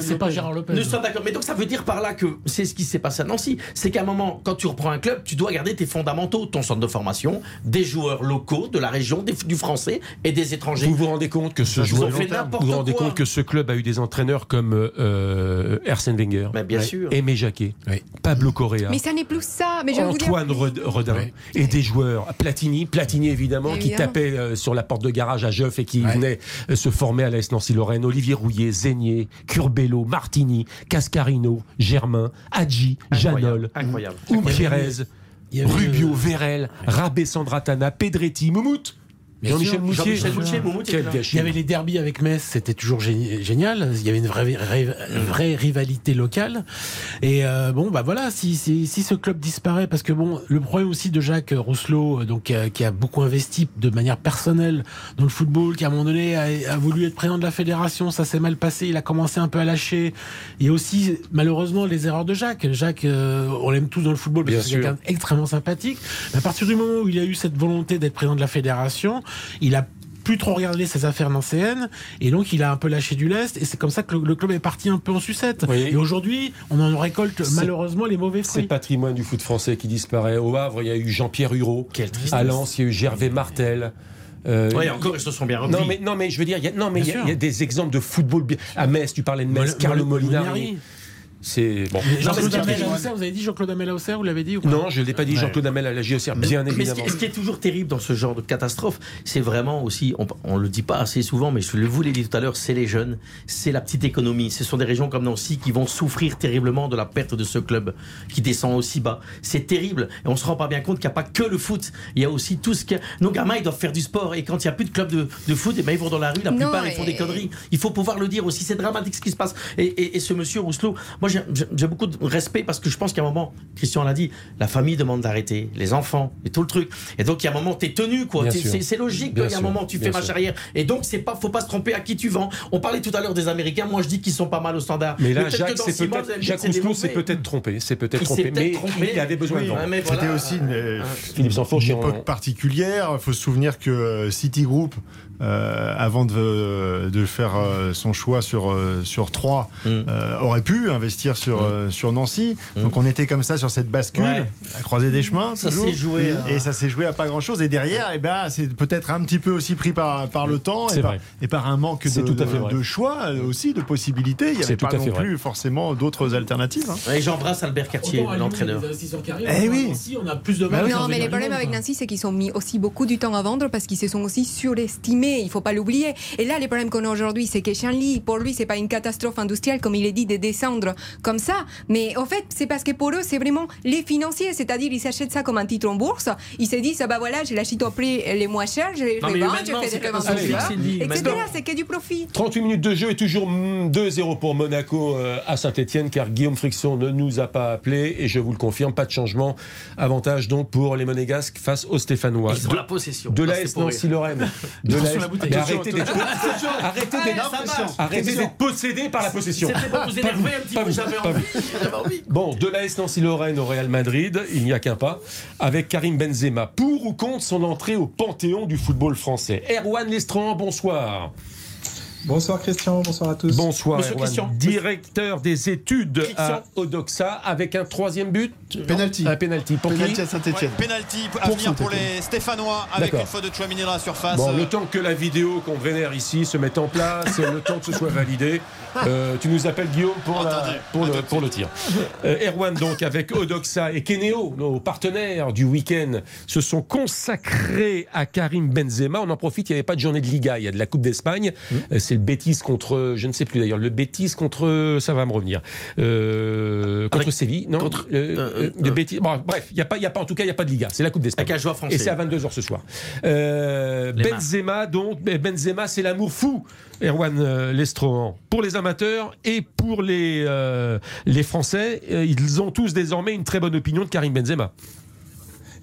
c'est pas Gérard Lopez. Nous sommes d'accord. Mais donc ça veut dire par là que c'est ce qui s'est passé à Nancy. C'est qu'à un moment, quand tu reprends un club, tu dois garder tes fondamentaux, ton centre de formation, des joueurs locaux de la région, des- du français et des étrangers. Vous vous rendez compte que ce Ils ont joueur, fait vous n'importe vous rendez quoi. compte que ce club a eu des entraîneurs comme euh, Arsène Wenger, Mais bien sûr. Aimé Jacquet, Pablo Correa. Mais ça n'est plus ça. Mais je vais vous dire- Antoine Red- Redin et des joueurs Platini, Platini évidemment, qui tapait euh, sur la porte de garage à Jeuf et qui venait euh, se former à l'AS Nancy-Lorraine. Olivier Rouillet, Zénier, Curbello, Martini, Cascarino, Germain, Hadji, Janol, Incroyable. Pérez, avait- Rubio, Vérel, Rabé Sandratana, Pedretti, Moumout. Jean-Michel Moutier. Moutier. Il y avait les derbies avec Metz, c'était toujours gé- génial. Il y avait une vraie, vraie, vraie rivalité locale. Et euh, bon, bah voilà, si, si, si ce club disparaît, parce que bon, le problème aussi de Jacques Rousselot, euh, donc euh, qui a beaucoup investi de manière personnelle dans le football, qui à un moment donné a, a voulu être président de la fédération, ça s'est mal passé, il a commencé un peu à lâcher. Et aussi, malheureusement, les erreurs de Jacques. Jacques, euh, on l'aime tous dans le football parce que c'est quelqu'un extrêmement sympathique. Mais à partir du moment où il a eu cette volonté d'être président de la fédération, il a plus trop regarder ses affaires nancéennes et donc il a un peu lâché du lest et c'est comme ça que le, le club est parti un peu en sucette Oui. et aujourd'hui on en récolte C'est- malheureusement les mauvais C'est fruits le patrimoine du foot français qui disparaît. Au Havre, il y a eu Jean-Pierre Hureau. Quelle tristesse. À Lens, il y a eu Gervais Martel. Euh, Ouais, encore, ils se sont bien repris. non mais, non mais je veux dire, il y a, non, mais Bien il y a- sûr. il y, a des exemples de football à Metz. Tu parlais de Metz, Carlo Mol- Molinari. C'est bon. Mais Jean-Claude mais Amel à terrible- Auxerre, vous avez dit Jean-Claude Amel à Auxerre, vous l'avez dit ou pas? Non, je ne l'ai pas dit. Jean-Claude Amel à la JOCR, bien Mais ce évidemment. qui, ce qui est toujours terrible dans ce genre de catastrophe, c'est vraiment aussi, on ne le dit pas assez souvent, mais je le vous l'ai dit tout à l'heure, c'est les jeunes, c'est la petite économie. Ce sont des régions comme Nancy qui vont souffrir terriblement de la perte de ce club qui descend aussi bas. C'est terrible. Et on ne se rend pas bien compte qu'il n'y a pas que le foot. Il y a aussi tout ce que. Nos gamins, ils doivent faire du sport. Et quand il n'y a plus de club de, de foot, et ben, ils vont dans la rue. La Non, plupart, ils font et- des conneries. Il faut pouvoir le dire aussi. C'est dramatique ce qui se passe. Et, et- et ce monsieur Rousselot, moi, j'ai- beaucoup de respect parce que je pense qu'à un moment, Christian l'a dit, la famille demande d'arrêter, les enfants et tout le truc. Et donc, il y a un moment, tu es tenu, quoi. T'es-. C'est logique qu'il y a un moment, tu bien fais marche arrière. Et donc, c'est pas, faut pas se tromper à qui tu vends. On parlait tout à l'heure des Américains. Moi, je dis qu'ils sont pas mal au standard. Mais là, que Jacques, c'est peut-être s'est peut-être trompé, c'est peut-être trompé, mais il avait besoin de vendre. mais C'était voilà. aussi une, euh, Philippe Sanfourche une est en- époque particulière. Il faut se souvenir que euh, Citigroup, euh, avant de, de faire euh, son choix sur, euh, sur 3, Mm. euh, aurait pu investir sur, euh, sur Nancy. Donc on était comme ça sur cette bascule, Ouais. à croiser des chemins. Ça s'est joué, hein. Et ça s'est joué à pas grand-chose. Et derrière, eh ben, c'est peut-être un petit peu aussi pris par, par le temps et par, vrai. et par un manque de, tout à fait de- vrai. de choix aussi, de possibilités. Il n'y avait tout pas à non vrai. plus forcément d'autres alternatives. hein. Et j'embrasse Albert Cartier, à l'entraîneur. Eh à oui. Nancy, on a plus de Bah mal à Non, mais venir le du problème monde, avec. Nancy, c'est qu'ils ont mis aussi beaucoup du temps à vendre parce qu'ils se sont aussi surestimés. Il faut pas l'oublier. Et là, le problème qu'on a aujourd'hui, c'est que Shanli, pour lui, c'est pas une catastrophe industrielle comme il est dit de descendre comme ça. Mais en fait, c'est parce que pour eux, c'est vraiment les financiers. C'est-à-dire, ils s'achètent ça comme un titre en bourse. Ils se disent, ah bah voilà, je l'achète au prix les moins chers, je Non, le mais vends, je fais c'est des etc. humainement. C'est que du profit. 38 minutes de jeu et toujours mm, 2-0 pour Monaco euh, à Saint-Etienne car Guillaume Friction ne nous a pas appelé et je vous le confirme, pas de changement. Avantage donc pour les Monégasques face aux Stéphanois. Ils De- la possession. De Non, l'AS. Nancy-Lorraine. De la bouteille. Mais arrêtez d'être arrêtez d'être- d'être possédé par la possession. C'était pour vous énerver un petit pas peu, vous, j'avais pas envie. J'avais envie. Bon, de l'AS Nancy-Lorraine au Real Madrid, il n'y a qu'un pas, avec Karim Benzema. Pour ou contre son entrée au panthéon du football français Erwan Lestran, bonsoir. Bonsoir Christian, bonsoir à tous. Bonsoir Monsieur Erwan, Christian. directeur des études Christian. à Odoxa, avec un troisième but Penalty. Un penalty. Pour qui à Saint-Etienne. Ouais, penalty à Pour venir pour les Stéphanois avec une faute de Chouamini dans la surface. Bon, Euh, le temps que la vidéo qu'on vénère ici se mette en place, le temps que ce soit validé, euh, tu nous appelles Guillaume pour, la- pour, le, pour tir. Euh, Erwan, donc, avec Odoxa et Keneo, nos partenaires du week-end, se sont consacrés à Karim Benzema. On en profite, il n'y avait pas de journée de Liga, il y a de la Coupe d'Espagne. Euh, C'est le Bétis contre, je ne sais plus d'ailleurs, le Bétis contre, ça va me revenir, Euh, contre Avec- Séville, non contre- Euh, euh, bon, Bref, il y a pas, il y a pas, en tout cas, il n'y a pas de Liga, c'est la Coupe d'Espagne. Et c'est à 22h ce soir. Benzema, donc, Benzema, c'est l'amour fou, Erwan Lestrohan. Pour les amateurs et pour les, les Français, ils ont tous désormais une très bonne opinion de Karim Benzema.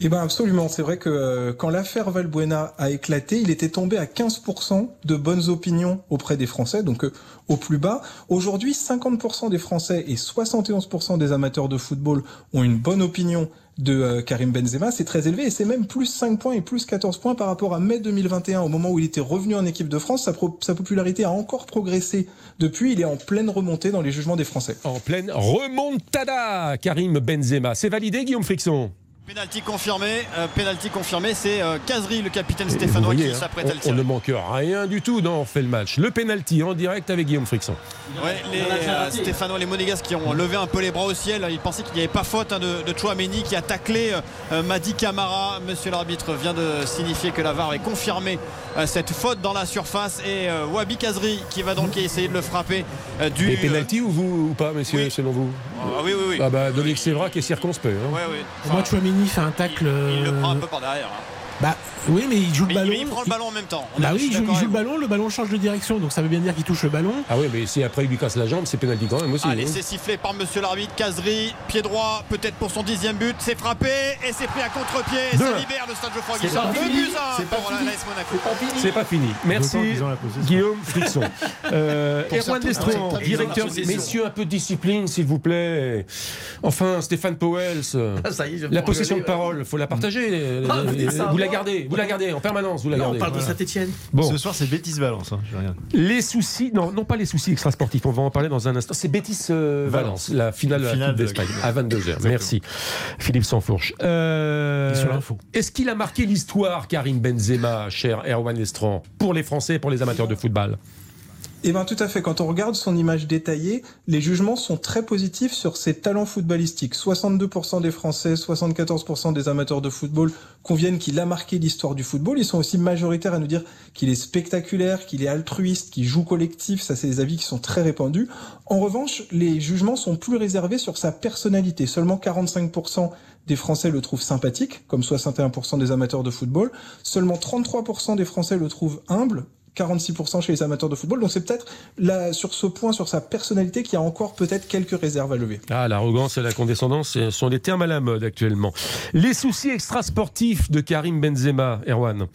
Eh ben absolument, c'est vrai que euh, quand l'affaire Valbuena a éclaté, il était tombé à 15% de bonnes opinions auprès des Français, donc euh, au plus bas. Aujourd'hui, 50% des Français et 71% des amateurs de football ont une bonne opinion de euh, Karim Benzema, c'est très élevé et c'est même plus 5 points et plus 14 points par rapport à mai 2021 au moment où il était revenu en équipe de France. Sa, pro- sa popularité a encore progressé depuis, il est en pleine remontée dans les jugements des Français. En pleine remontada, Karim Benzema. C'est validé, Guillaume Frixon? Penalty confirmé, euh, penalty confirmé, c'est euh, Kazri, le capitaine stéphanois, voyez, qui hein, s'apprête à le on, on tirer. ne manque rien du tout dans On fait le match. Le penalty en direct avec Guillaume Frixon. Ouais, les euh, Stéphanois, les Monégasques qui ont levé un peu les bras au ciel. Ils pensaient qu'il n'y avait pas faute hein, de, de Chouameni qui a taclé euh, Madi Camara. Monsieur l'arbitre vient de signifier que la VAR avait confirmé euh, cette faute dans la surface. Et euh, Wabi Kazri qui va donc essayer de le frapper euh, du. Et penalty ou vous ou pas, messieurs, selon vous? Ah oui, oui, oui. Ah bah Dominique Sévrac est circonspect. hein. Ouais, ouais. Pour moi, Chouameni fait un tacle. Il le prend un euh, peu par derrière. hein. Bah oui, mais il joue Mais le ballon. mais il prend le ballon en même temps. On Bah oui, il joue, d'accord il joue le ballon, le ballon change de direction, donc ça veut bien dire qu'il touche le ballon. Ah oui, mais si après il lui casse la jambe, c'est penalty quand même aussi. Allez, hein. c'est sifflé par monsieur l'arbitre. Kazri, pied droit, peut-être pour son dixième but. C'est frappé et c'est pris à contre-pied. Et ça libère le stade Geoffroy C'est Guichard. C'est pas fini. C'est pas fini. Merci. Guillaume Frixon. Euh, Erwan Destron, directeur. Messieurs, un peu de discipline, s'il vous plaît. Enfin, Stéphane Powell, Ah, ça y est, je vais la possession de parole, faut la partager. La gardez, vous la gardez en permanence, vous la Non, gardez. on parle de. Saint-Etienne. Bon, Ce soir, c'est Bétis Valence. hein, je regarde. les soucis, non, non pas les soucis extrasportifs, on va en parler dans un instant. C'est Bétis euh, Valence, la finale de la Finale Coupe de la d'Espagne, à 22h. Merci, Philippe Sansfourche. Euh, Et sur l'info. Est-ce qu'il a marqué l'histoire, Karim Benzema, cher Erwan Lestran, pour les Français et pour les amateurs de football? Eh bien tout à fait, quand on regarde son image détaillée, les jugements sont très positifs sur ses talents footballistiques. 62% des Français, 74% des amateurs de football conviennent qu'il a marqué l'histoire du football. Ils sont aussi majoritaires à nous dire qu'il est spectaculaire, qu'il est altruiste, qu'il joue collectif. Ça, c'est des avis qui sont très répandus. En revanche, les jugements sont plus réservés sur sa personnalité. Seulement 45% des Français le trouvent sympathique, comme 61% des amateurs de football. Seulement 33% des Français le trouvent humble, 46% chez les amateurs de football. Donc c'est peut-être là, sur ce point, sur sa personnalité, qu'il y a encore peut-être quelques réserves à lever. Ah, l'arrogance et la condescendance ce sont les termes à la mode actuellement. Les soucis extrasportifs de Karim Benzema, Erwan.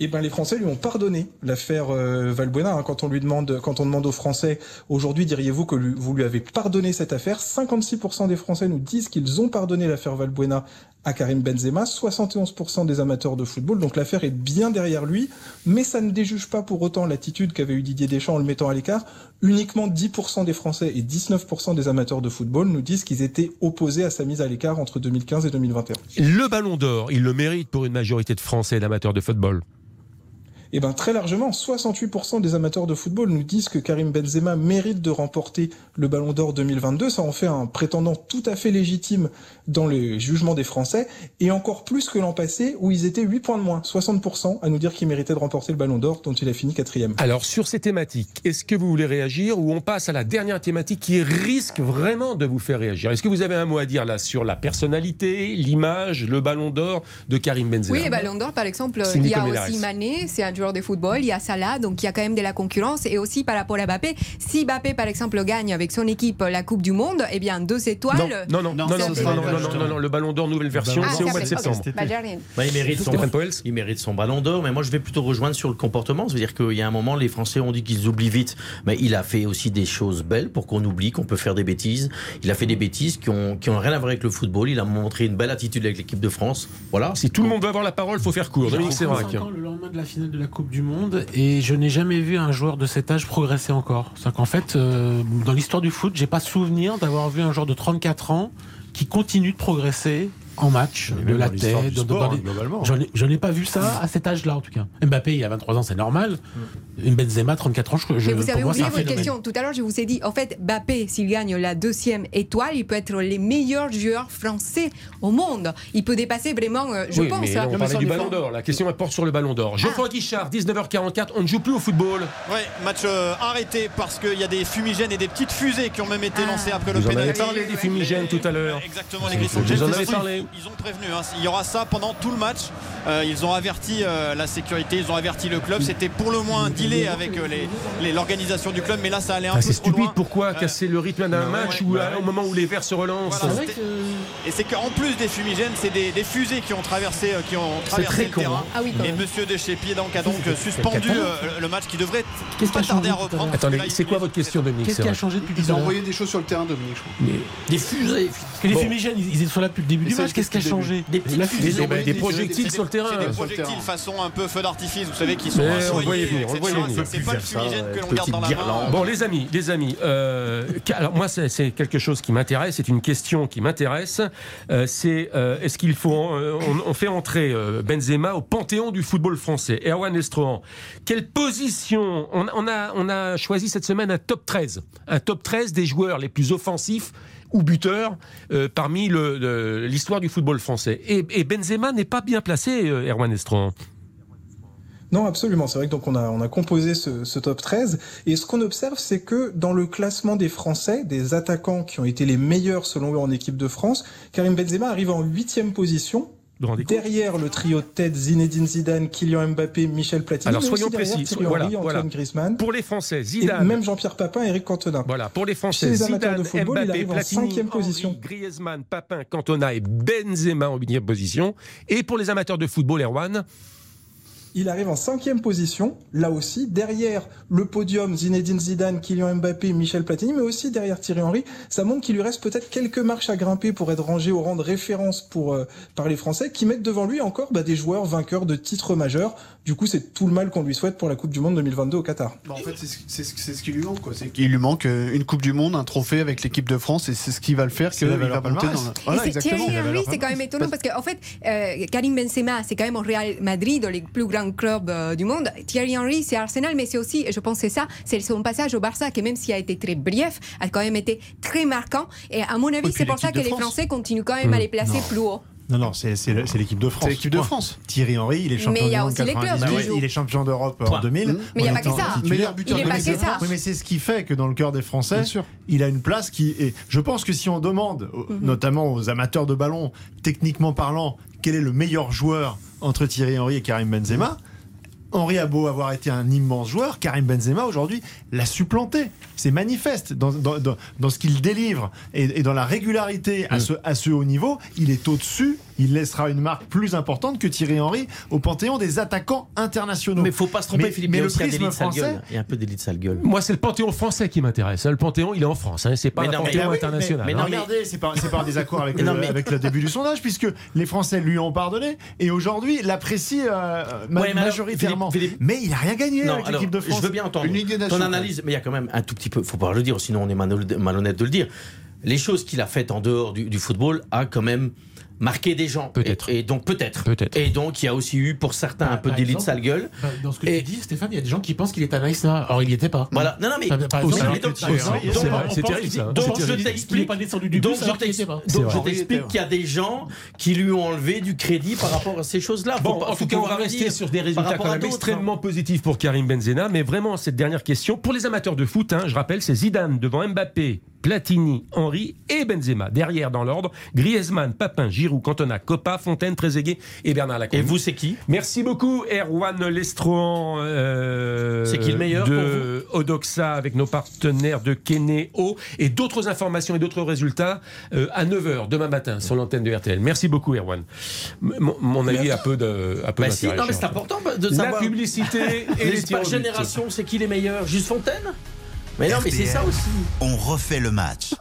Eh ben, les Français lui ont pardonné l'affaire euh, Valbuena. hein. quand on lui demande, quand on demande aux Français aujourd'hui, diriez-vous que lui- vous lui avez pardonné cette affaire? 56% des Français nous disent qu'ils ont pardonné l'affaire Valbuena à Karim Benzema, 71% des amateurs de football. Donc l'affaire est bien derrière lui, mais ça ne déjuge pas pour autant l'attitude qu'avait eu Didier Deschamps en le mettant à l'écart. Uniquement 10% des Français et 19% des amateurs de football nous disent qu'ils étaient opposés à sa mise à l'écart entre 2015 et 2021. Le ballon d'or, il le mérite pour une majorité de Français et d'amateurs de football. Eh ben très largement, 68% des amateurs de football nous disent que Karim Benzema mérite de remporter le Ballon d'Or 2022. Ça en fait un prétendant tout à fait légitime dans le jugement des Français, et encore plus que l'an passé où ils étaient 8 points de moins, 60% à nous dire qu'il méritait de remporter le Ballon d'Or dont il a fini quatrième. Alors, sur ces thématiques, est-ce que vous voulez réagir ou on passe à la dernière thématique qui risque vraiment de vous faire réagir? Est-ce que vous avez un mot à dire là sur la personnalité, l'image, le ballon d'or de Karim Benzema? Oui, le Ballon d'Or, par exemple, il y a aussi Mané, c'est un joueur de football, il y a Salah, donc il y a quand même de la concurrence. Et aussi par rapport à Mbappé, si Mbappé, par exemple, gagne avec son équipe la Coupe du Monde, eh bien, deux étoiles. Non, non, non, non, non, non, non, le ballon d'or nouvelle version, Ah, c'est au mois de septembre. Bah. Bah, il, mérite son, il mérite son ballon d'or, mais moi je vais plutôt rejoindre sur le comportement. C'est-à-dire qu'il y a un moment, les Français ont dit qu'ils oublient vite. Mais il a fait aussi des choses belles pour qu'on oublie qu'on peut faire des bêtises. Il a fait des bêtises qui ont, qui ont rien à voir avec le football. Il a montré une belle attitude avec l'équipe de France. Voilà. Si tout le monde veut avoir la parole, faut faire court. Dominique J'ai Sévrac. 35 ans le lendemain de la finale de la Coupe du Monde et je n'ai jamais vu un joueur de cet âge progresser encore. C'est qu'en fait, euh, dans l'histoire du foot, j'ai pas souvenir d'avoir vu un joueur de 34 ans qui continue de progresser en match, de la tête, dans- sport, dans les- Je n'ai pas vu ça à cet âge-là en tout cas. Mbappé, il a 23 ans, c'est normal. Benzema, 34 ans, je, je, Mais vous avez moi, oublié votre question. Tout à l'heure, je vous ai dit, en fait, Mbappé, s'il gagne la deuxième étoile, il peut être le meilleur joueur français au monde. Il peut dépasser vraiment, euh, je oui, pense. mais là, on hein. parlait du ballon d'or. La question elle porte sur le ballon d'or. Geoffroy Guichard, 19h44, on ne joue plus au football. Ouais, match euh, arrêté parce qu'il y a des fumigènes et des petites fusées qui ont même été lancées après le Vous en avez pénalty. parlé des fumigènes tout à l'heure. Exactement, les Vous en avez ils- Ils ont prévenu, hein, il y aura ça pendant tout le match. Euh, ils ont averti euh, la sécurité, ils ont averti le club. C'était pour le moins un delay avec euh, les- les- l'organisation du club, mais là ça allait un Ah, peu c'est trop stupide, loin. pourquoi casser le rythme d'un match ouais, ou ouais, à- au moment où les Verts se relancent Voilà, Et c'est qu'en plus des fumigènes, c'est des, des fusées qui ont traversé, euh, qui ont C'est traversé très le con, terrain. hein. Ah oui, et même. Monsieur De Chépier donc a donc suspendu euh, le match qui devrait Qu'est-ce pas qui a tarder à reprendre. Attendez, c'est quoi votre question, Dominique Qu'est-ce qui a changé depuis Ils ont envoyé des choses sur le terrain, Dominique, je crois. Des fusées. Parce que les fumigènes, ils, ils sont là depuis le début du match. Qu'est-ce qui a changé Des petites La fusées. fusée. Des projectiles sur le terrain. Des le projectiles façon un peu feu d'artifice, vous savez, qui sont Mais on voyait venir, on voyait venir. C'est pas le fumigène que l'on garde dans la main. Bon, les amis, les amis, euh, alors moi, c'est quelque chose qui m'intéresse, c'est une question qui m'intéresse. Euh, c'est euh, est-ce qu'il faut, on, fait entrer Benzema au panthéon du football français? Erwan Estrohan, quelle position on, on a, on a choisi cette semaine un top 13, un top 13 des joueurs les plus offensifs ou buteurs euh, parmi l'histoire du football français. Et, et Benzema n'est pas bien placé, euh, Erwan Estrohan. Non, absolument. C'est vrai que donc on a on a composé ce, ce top 13 et ce qu'on observe, c'est que dans le classement des Français, des attaquants qui ont été les meilleurs selon eux en équipe de France, Karim Benzema arrive en huitième position. Derrière le trio de tête Zinedine Zidane, Kylian Mbappé, Michel Platini. Alors, soyons précis. Thierry Voilà, Henry, voilà. Antoine Griezmann. Pour les Français, Et Zidane. même Jean-Pierre Papin, Eric Cantona. Voilà, pour les Chez Français, les amateurs Zidane, de football, il Mbappé, en Platini, cinquième Henry, position. Griezmann, Papin, Cantona et Benzema en huitième position. Et pour les amateurs de football, Erwan, Il arrive en cinquième position, là aussi, derrière le podium Zinedine Zidane, Kylian Mbappé, Michel Platini, mais aussi derrière Thierry Henry. Ça montre qu'il lui reste peut-être quelques marches à grimper pour être rangé au rang de référence pour, euh, par les Français, qui mettent devant lui encore bah, des joueurs vainqueurs de titres majeurs. Du coup, c'est tout le mal qu'on lui souhaite pour la Coupe du Monde 2022 au Qatar. Bah, en fait, c'est ce, c'est ce- c'est ce qui lui manque. quoi. C'est qu'il lui manque euh, une Coupe du Monde, un trophée avec l'équipe de France, et c'est ce qui va le faire C'est qu'il la va valeur monter dans. Et Voilà. Thierry La Henry, c'est quand même étonnant parce qu'en fait, euh, Karim Benzema, c'est quand même au Real Madrid, les plus grands clubs euh, du monde. Thierry Henry, c'est Arsenal, mais c'est aussi, je pense, que c'est ça, c'est son passage au Barça qui, même s'il a été très brief, a quand même été très marquant. Et à mon avis, c'est pour ça que les France. Français continuent quand même à les placer plus haut. Non, non, c'est l'équipe de France. C'est l'équipe de. France. Thierry Henry, il est Mais champion il y du a monde aussi les clubs 98, qui jouent. il est champion d'Europe en Point. 2000. Mais il y a pas que ça. titulaire. Meilleur buteur Il est de pas l'année. que ça. Oui, mais c'est ce qui fait que dans le cœur des Français, il a une place qui est. Je pense que si on demande, Mhm. notamment aux amateurs de ballon, techniquement parlant, quel est le meilleur joueur entre Thierry Henry et Karim Benzema, Henri a beau avoir été un immense joueur, Karim Benzema aujourd'hui l'a supplanté. C'est manifeste dans, dans, dans- dans ce qu'il délivre et, et dans la régularité Mm. à, ce, à ce haut niveau. Il est au-dessus, il laissera une marque plus importante que Thierry Henry au panthéon des attaquants internationaux. Mais faut pas se tromper, Mais- Philippe. mais il le prisme français- gueule. Il y a un peu délit de sale gueule. moi, c'est le panthéon français qui m'intéresse. Le panthéon, il est en France. Hein. C'est pas Mais un non, mais- panthéon Ah oui, international. mais hein. non, Regardez, c'est par, c'est par désaccord avec, Mais le, non, mais- avec le début du sondage, puisque les Français lui ont pardonné et aujourd'hui l'apprécient euh, ma- Ouais, mais majoritairement. Philippe- Philippe- mais il a rien gagné Non, avec l'équipe de France. je veux bien entendre ton analyse, mais il y a quand même un tout petit peu, faut pas le dire, sinon on est malhonnête malhonnête de le dire. Les choses qu'il a faites en dehors du, du football a quand même marqué des gens. Peut-être. Et, et donc peut-être. Peut-être. Et donc il y a aussi eu pour certains un peu par délit de exemple, sale gueule. Bah, Dans ce que Et- tu dis, Stéphane, il y a des gens qui pensent qu'il est à Nice Or, il n'y était pas. Voilà. Non, non, mais. C'est terrible, ça. on Donc je t'explique. n'est pas descendu du donc je t'explique qu'il y a des gens qui lui ont enlevé du crédit par rapport à ces choses-là. Bon, en tout cas, on va rester sur des résultats quand même d'autres, extrêmement positifs pour Karim Benzema. Mais vraiment, cette dernière question, pour les amateurs de foot, hein, je rappelle, c'est Zidane devant Mbappé, Platini, Henry et Benzema. Derrière, dans l'ordre, Griezmann, Papin, Giroud, Cantona, Coppa, Fontaine, Trezeguet et Bernard Lacombe. Et vous, c'est qui? Merci beaucoup, Erwan Lestrohan. euh, C'est qui le meilleur de Odoxa avec nos partenaires de Kenéo et d'autres informations et d'autres résultats euh, à 9h demain matin sur l'antenne de RTL. Merci beaucoup, Erwan. Mon, mon avis a peu de. A peu Bah si, non, mais c'est important de La savoir. publicité et les Les génération, c'est qui les meilleurs? Juste Fontaine? Mais non, mais c'est ça aussi. On refait le match.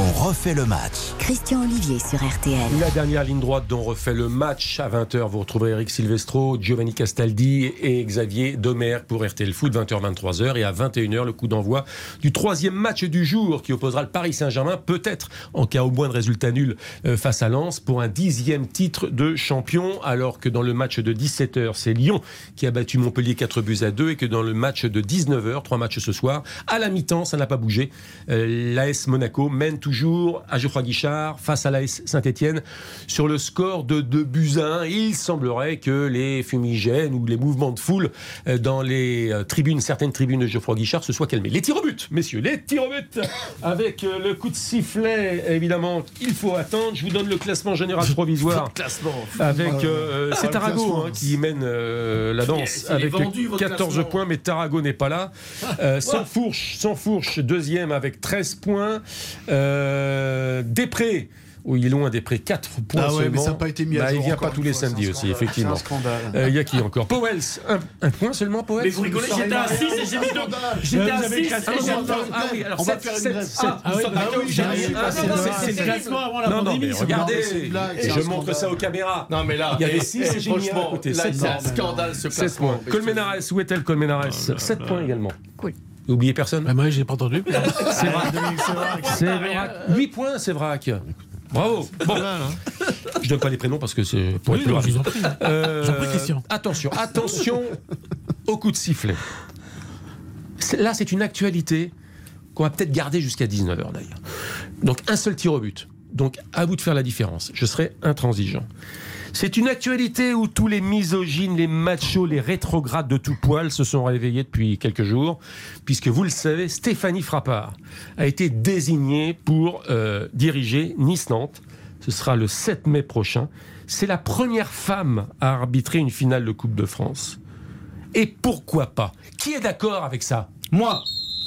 On refait le match. Christian Olivier sur RTL. La dernière ligne droite dont on refait le match à 20h, vous retrouverez Eric Silvestro, Giovanni Castaldi et Xavier Domer pour RTL Foot, 20h, 23h. Et à 21h, le coup d'envoi du troisième match du jour qui opposera le Paris Saint-Germain, peut-être en cas au moins de résultat nul euh, face à Lens, pour un dixième titre de champion. Alors que dans le match de 17h, c'est Lyon qui a battu Montpellier 4 buts à 2 et que dans le match de 19h, trois matchs ce soir, à la mi-temps, ça n'a pas bougé. Euh, L'AS Monaco mène toujours à Geoffroy Guichard face à l'AS Saint-Etienne sur le score de 2 buts à 1. Il semblerait que les fumigènes ou les mouvements de foule euh, dans les euh, tribunes, certaines tribunes de Geoffroy Guichard se soient calmés. Les tirs au but, messieurs, les tirs au but avec euh, le coup de sifflet, évidemment, il faut attendre. Je vous donne le classement général provisoire. Avec euh, c'est le Tarago hein, qui mène euh, la danse avec vendu, votre 14 classement. points, mais Tarago n'est pas là. Euh, sans fourche, sans fourche, deuxième avec 13 points. Euh, Després. où il est loin des près 4 points Ah ouais, mais seulement. ça n'a pas été mis à Bah, jour Il vient pas tous les fois, samedis aussi, effectivement. Euh, Il y a qui encore Powells, un, un point seulement Powells Mais vous rigolez, j'étais à 6 et j'ai mis deux. J'étais Vous à avez 6 classé et j'ai non, mis ah oui, alors On va 7, faire une 7, grève. 7. Ah oui, c'est le- classement avant la Non, non, pandémie. mais regardez, je montre ça aux caméras. Non, mais là, Il y avait eh, six eh, et j'ai mis un à franchement, côté, là, sept c'est un points. scandale ce 7 classement. points. Colmenares, où est-elle Colmenares 7 points également. Cool. N'oubliez personne Bah, moi, j'ai pas entendu. C'est vrai. C'est vrai. 8 points, c'est vrac. Bravo. Bon, je donne pas les prénoms parce que c'est pour Oui, être plus non, je rapide. vous en prie. Euh, J'en prie, Christian. Attention, attention au coup de sifflet. C'est- Là, c'est une actualité qu'on va peut-être garder jusqu'à 19h d'ailleurs. Donc, un seul tir au but. Donc, à vous de faire la différence. Je serai intransigeant. C'est une actualité où tous les misogynes, les machos, les rétrogrades de tout poil se sont réveillés depuis quelques jours, puisque vous le savez, Stéphanie Frappard a été désignée pour euh, diriger Nice-Nantes. Ce sera le 7 mai prochain. C'est la première femme à arbitrer une finale de Coupe de France. Et pourquoi pas? Qui est d'accord avec ça? Moi,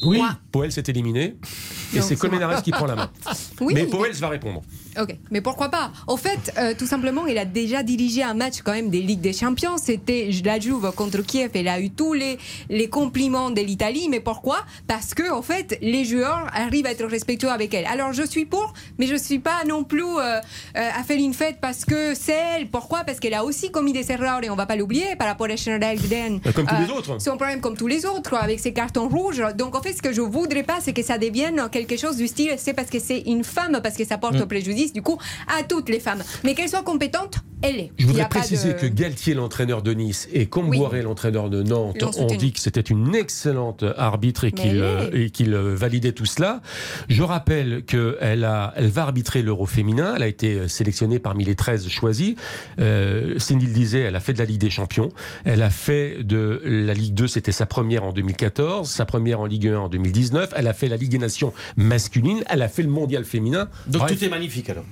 Oui. Poel s'est éliminé et c'est c'est Colmenares qui prend la main. Oui, Mais Poel va répondre. Ok, mais pourquoi pas? Au fait, euh, tout simplement, il a déjà dirigé un match quand même des Ligues des Champions. C'était la Juve contre Kiev. Il a eu tous les, les compliments de l'Italie. Mais pourquoi? Parce que, en fait, les joueurs arrivent à être respectueux avec elle. Alors, je suis pour, mais je suis pas non plus euh, euh, à faire une fête parce que c'est elle. Pourquoi? Parce qu'elle a aussi commis des erreurs et on va pas l'oublier par rapport à Schneiderlin. Comme tous les autres. Un problème comme tous les autres avec ses cartons rouges. Donc, en fait, ce que je voudrais pas, c'est que ça devienne quelque chose du style c'est parce que c'est une femme, parce que ça porte Mm. préjudice, du coup, à toutes les femmes. Mais qu'elle soit compétente, elle est. Je voudrais préciser de- que Galtier, l'entraîneur de Nice, et Comboiré, l'entraîneur de Nantes, ont dit que c'était une excellente arbitre et qu'il euh, euh, validait tout cela. Je rappelle qu'elle elle va arbitrer l'Euro féminin. Elle a été euh, sélectionnée parmi les 13 choisis. Euh, Cindy le disait, elle a fait de la Ligue des Champions. Elle a fait de la Ligue 2, c'était sa première en 2014, sa première en Ligue 1 en 2019. Elle a fait la Ligue des Nations masculine. Elle a fait le Mondial féminin. donc Bref. tout est magnifique alors.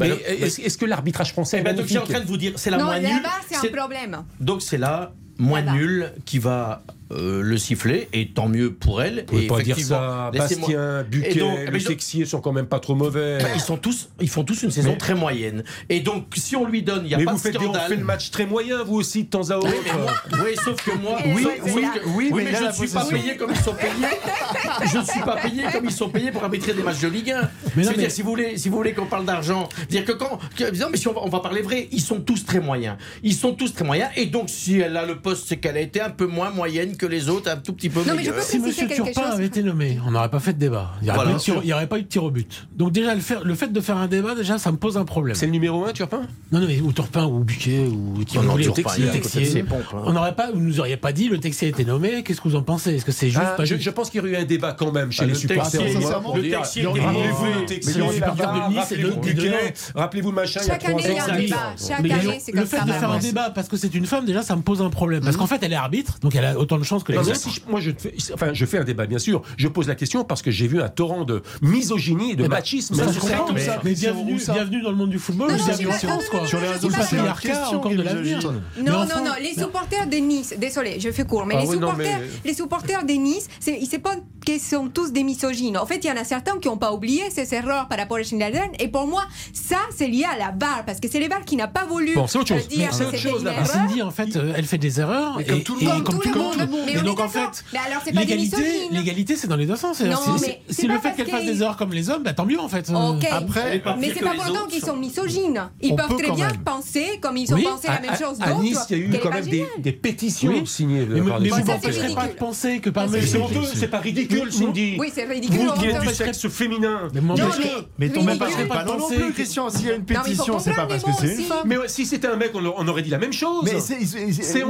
Mais Bah, est-ce est-ce que l'arbitrage français Eh est ben, donc, je suis en train de vous dire, c'est la Non, moins nulle. là-bas, c'est un problème. Donc c'est la moins nulle qui va euh, le siffler, et tant mieux pour elle. Vous et pas dire ça. Bastien, Et Buquet, donc, eh le ben, je- Texier sont quand même pas trop mauvais. Bah, ils, sont tous, ils font tous une saison Mais- très moyenne. Et donc, si on lui donne, il n'y a mais pas vous de faites des, on scandale. fait le match très moyen, vous aussi, de temps à autre. Oui, mais moi- oui, sauf que moi, Oui, oui, que- Oui, mais je ne suis pas payé comme ils sont payés. je ne suis pas payé comme ils sont payés pour arbitrer des matchs de Ligue 1. Mais non, dire, si vous voulez, si vous voulez qu'on parle d'argent, dire que quand, que- non, mais si on va, on va parler vrai, ils sont tous très moyens. Ils sont tous très moyens. Et donc, si elle a le poste, c'est qu'elle a été un peu moins moyenne que les autres, un tout petit peu Non, mais je meilleure. peux Si M. Turpin chose. avait été nommé, on n'aurait pas fait de débat. Il n'y aurait, Voilà. pas eu de tir- il y aurait pas eu de tir au but. Donc déjà, le, faire- le fait de faire un débat, déjà, ça me pose un problème. C'est le numéro 1, Turpin? Non, non, mais ou Turpin, ou Buquet, ou qui non, Texier, Texier. hein. On n'aurait pas, vous nous auriez pas dit, le Texier a été nommé. Qu'est-ce que vous en pensez? Est-ce que c'est juste Ah, pas je, juste je pense qu'il y aurait eu un débat quand même chez Ah, les le supporters. Texier, on le Texier, Rappelez-vous Texier, rappelez-vous machin, il y a Chaque année, trois il y a un ans. débat. Chaque Mais année, c'est le fait de faire un débat parce que c'est une femme, déjà, ça me pose un problème. Parce qu'en fait, elle est arbitre, donc elle a autant de que les Non, mais autres. si je- moi, je, fais, enfin, je fais un débat, bien sûr. Je pose la question parce que j'ai vu un torrent de misogynie et de machisme. ça, mais, ça. mais Où bienvenue, ça bienvenue dans le monde du football, Non, non, bienvenue en non, quoi. non, Sur les non, réseaux sociaux, encore de l'avenir. Non, non, non, les supporters de Nice, désolé, je fais court, mais Ah les supporters, mais- les supporters de Nice, c'est pas qu'ils sont tous des misogynes. En fait, il y en a certains qui n'ont pas oublié ces erreurs par rapport à Schneiderlin, et pour moi, ça, c'est lié à la barre, parce que c'est les barres qui n'a pas voulu Bon, c'est autre euh, chose. dire c'est autre chose, là. Cindy, en fait, euh, elle fait des erreurs. Mais comme et- tout le et monde. Comme tout le monde. Mais Et on donc, en fait, l'égalité, c'est dans les deux sens. Si le fait qu'elle fasse des erreurs comme les hommes, bah tant mieux en fait. Ok, Après, mais c'est pas les pour autant autres qu'ils sont- misogynes. Ils peuvent très bien penser, comme ils ont pensé la même chose à-. Nice, il y a eu quand même des, pétitions signées Mais, par vous m'empêcherez pas de penser que parmi honteux, c'est pas ridicule, Cindy. Oui, c'est ridicule. Vous qui êtes du sexe féminin. Mais Non, mais Mais ton même pas ridicule. pas non plus, Christian. S'il y a une pétition, c'est pas parce que c'est une femme. Mais si c'était un mec, on, aurait dit la même chose. Mais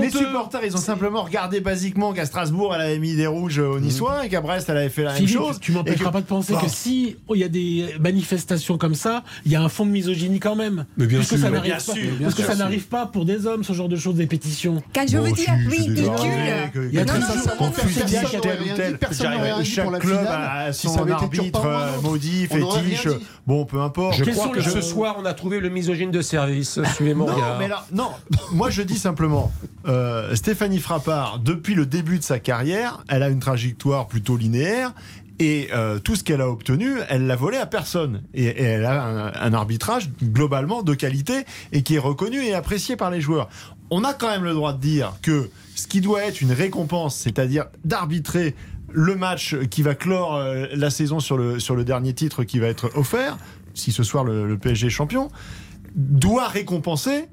les supporters, ils ont simplement regardé basiquement qu'à Strasbourg, elle avait mis des rouges aux Niçois et qu'à Brest, elle avait fait la même Philippe, chose. tu m'empêcheras pas de penser que si oh, il y a des manifestations comme ça, il y a un fond de misogynie quand même. Mais bien parce que sûr, ça parce que ça n'arrive pas pour des hommes ce genre de choses, des pétitions. Quand je veux dire ridicule. Il y a Non, très non, peu- non, qu'on non, puisse personne dire n'aurait tel ou tel. personne dit Chaque pour la club finale. a Si son ça avait été arbitre Turpin ou un euh, autre, maudit, on n'aurait fétiche. rien dit. Bon, peu importe. Je Quels crois sont que les- ce soir, on a trouvé le misogyne de service. Suivez mon Non, regard. mais là, non. Moi, je dis simplement, euh, Stéphanie Frappard, depuis le début de sa carrière, elle a une trajectoire plutôt linéaire. Et euh, tout ce qu'elle a obtenu, elle l'a volé à personne. Et, et elle a un, un arbitrage globalement de qualité et qui est reconnu et apprécié par les joueurs. On a quand même le droit de dire que ce qui doit être une récompense, c'est-à-dire d'arbitrer le match qui va clore euh, la saison sur le, sur le dernier titre qui va être offert, si ce soir le, le PSG est champion, doit récompenser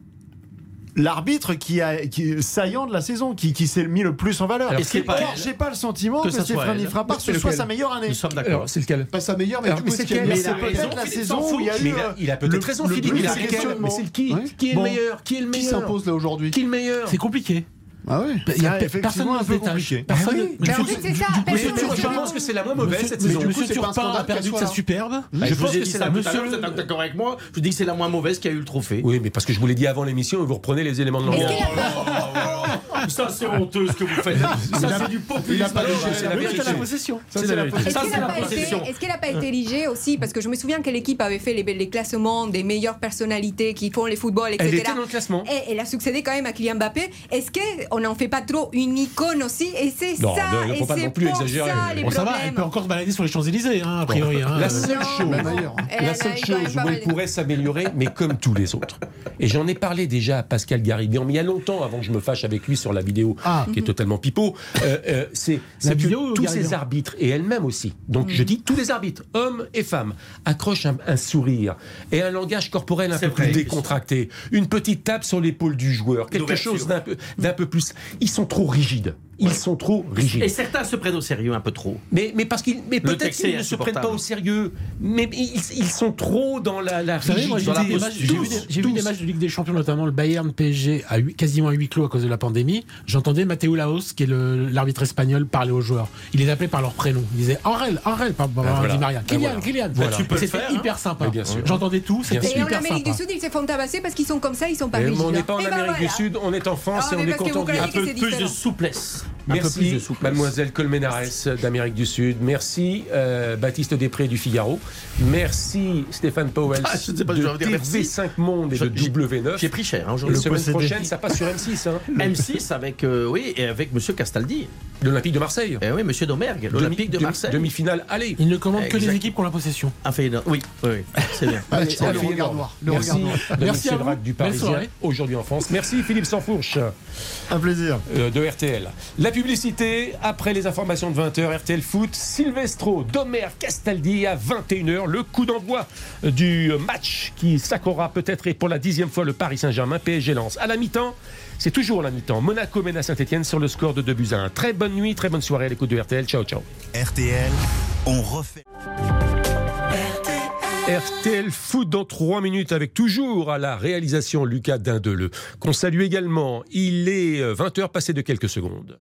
l'arbitre qui a qui est saillant de la saison, qui, qui s'est mis le plus en valeur. Alors, c'est pas j'ai pas le sentiment Que que. Frappard ce Mais soit sa meilleure année. Nous sommes d'accord. C'est lequel Pas sa meilleure, mais Alors, mais c'est qui mais c'est peut-être la saison où il y a eu Mais il a- euh, il a peut-être le- raison, Philippe, raison. questionnement. Mais c'est le qui. Qui est le meilleur Qui est le Qui meilleur s'impose là aujourd'hui Qui est le meilleur C'est compliqué. Ah oui. Il y a Ah, personne un ne peu se détache. Personne Ah oui. Mais en fait, c'est ça. Monsieur- Je se pense que c'est la moins mauvaise Monsieur, cette saison. monsieur Turpin a perdu de sa superbe. Je Je vous pense que c'est la monsieur. vous êtes d'accord avec moi Je vous dis que c'est la moins mauvaise qui a eu le trophée. Oui, mais parce que je vous l'ai dit avant l'émission et vous reprenez les éléments de langage. Pas- Ça, c'est honteux ce que vous faites. Ça, c'est du populisme. c'est la possession. Ça, qu'elle c'est n'a la pas, été- possession. est-ce qu'elle n'a pas été érigée aussi? Parce que je me souviens que l'équipe avait fait les, les classements des meilleures personnalités qui font les footballs, etc. Elle était dans le classement. Et elle a succédé quand même à Kylian Mbappé. Est-ce qu'on n'en fait pas trop une icône aussi? Et c'est Non, ça, et faut pas non plus exagérer. ça les Bon, ça va, elle peut encore se balader sur les Champs-Élysées, hein, a priori. hein. La Euh, seule Non. chose, la seule où elle pourrait s'améliorer, mais comme tous les autres. Et j'en ai parlé déjà à Pascal Garibian, mais il y a longtemps, avant que je me fâche avec lui sur la vidéo, Ah. qui est totalement pipeau. euh, euh, c'est que tous ces arbitres, et elle-même aussi, donc Mm. je dis tous les arbitres, hommes et femmes, accrochent un, un sourire et un langage corporel un peu plus décontracté, une petite tape sur l'épaule du joueur, quelque chose d'un peu, d'un peu plus. Ils sont trop rigides. Ils sont trop rigides. Et certains se prennent au sérieux un peu trop. Mais, mais parce qu'ils, mais peut-être qu'ils ne se prennent pas au sérieux. Mais ils, ils sont trop dans la, la j'ai rigidité. vu, des matchs- j'ai vu des- j'ai vu Tous. des matchs de Ligue des Champions, notamment le Bayern PSG, à quasiment à huis clos à cause de la pandémie. J'entendais Matteo Laos, qui est l'arbitre espagnol, parler aux joueurs. Il les appelait par leur prénom. Il disait Aurel, Aurel, par Ben voilà. Maria. Ben Kylian, voilà. Kylian. Voilà. C'était hein. hyper sympa. J'entendais tout, c'était sûr. Et en hyper Amérique sympa. du Sud, ils se font tabasser parce qu'ils sont comme ça, ils sont pas rigides. on n'est pas en Eh ben Amérique voilà. du Sud, on est en France Ah, et on est content. Un peu plus de souplesse. Merci, mademoiselle Colmenares d'Amérique du Sud. Merci, euh, Baptiste Després du Figaro. Merci, Stéphane Powell Ah, je ne sais pas si je dois de dire merci. TV5 Monde et Je- de j'ai- W9. J'ai pris cher hein, La aujourd'hui. semaine posséder. prochaine, ça passe sur M6, hein. M6 avec, euh, oui, et avec Monsieur Castaldi. l'Olympique de Marseille. Eh oui, Monsieur Domergue, l'Olympique de Marseille. Demi-finale, allez. Il ne commande que les équipes qui ont la possession. Un fait. Oui, oui, oui, c'est bien. Allez, C'est oh, le regard noir. Le Merci, regard noir. Merci à vous. Du Parisien, aujourd'hui en France. Merci Philippe Sansfourche Un plaisir. euh, de RTL. La publicité, après les informations de 20h, RTL Foot, Silvestro, Domer, Castaldi à 21h, le coup d'envoi du match qui sacrera peut-être et pour la dixième fois le Paris Saint-Germain, PSG lance. À la mi-temps, c'est toujours la mi-temps. Monaco mène à Saint-Etienne sur le score de 2 buts à 1. Très bonne nuit, très bonne soirée à l'écoute de RTL. Ciao, ciao. RTL, on refait. RTL Foot dans 3 minutes avec toujours à la réalisation Lucas Dindeleu, qu'on salue également. Il est 20h passé de quelques secondes.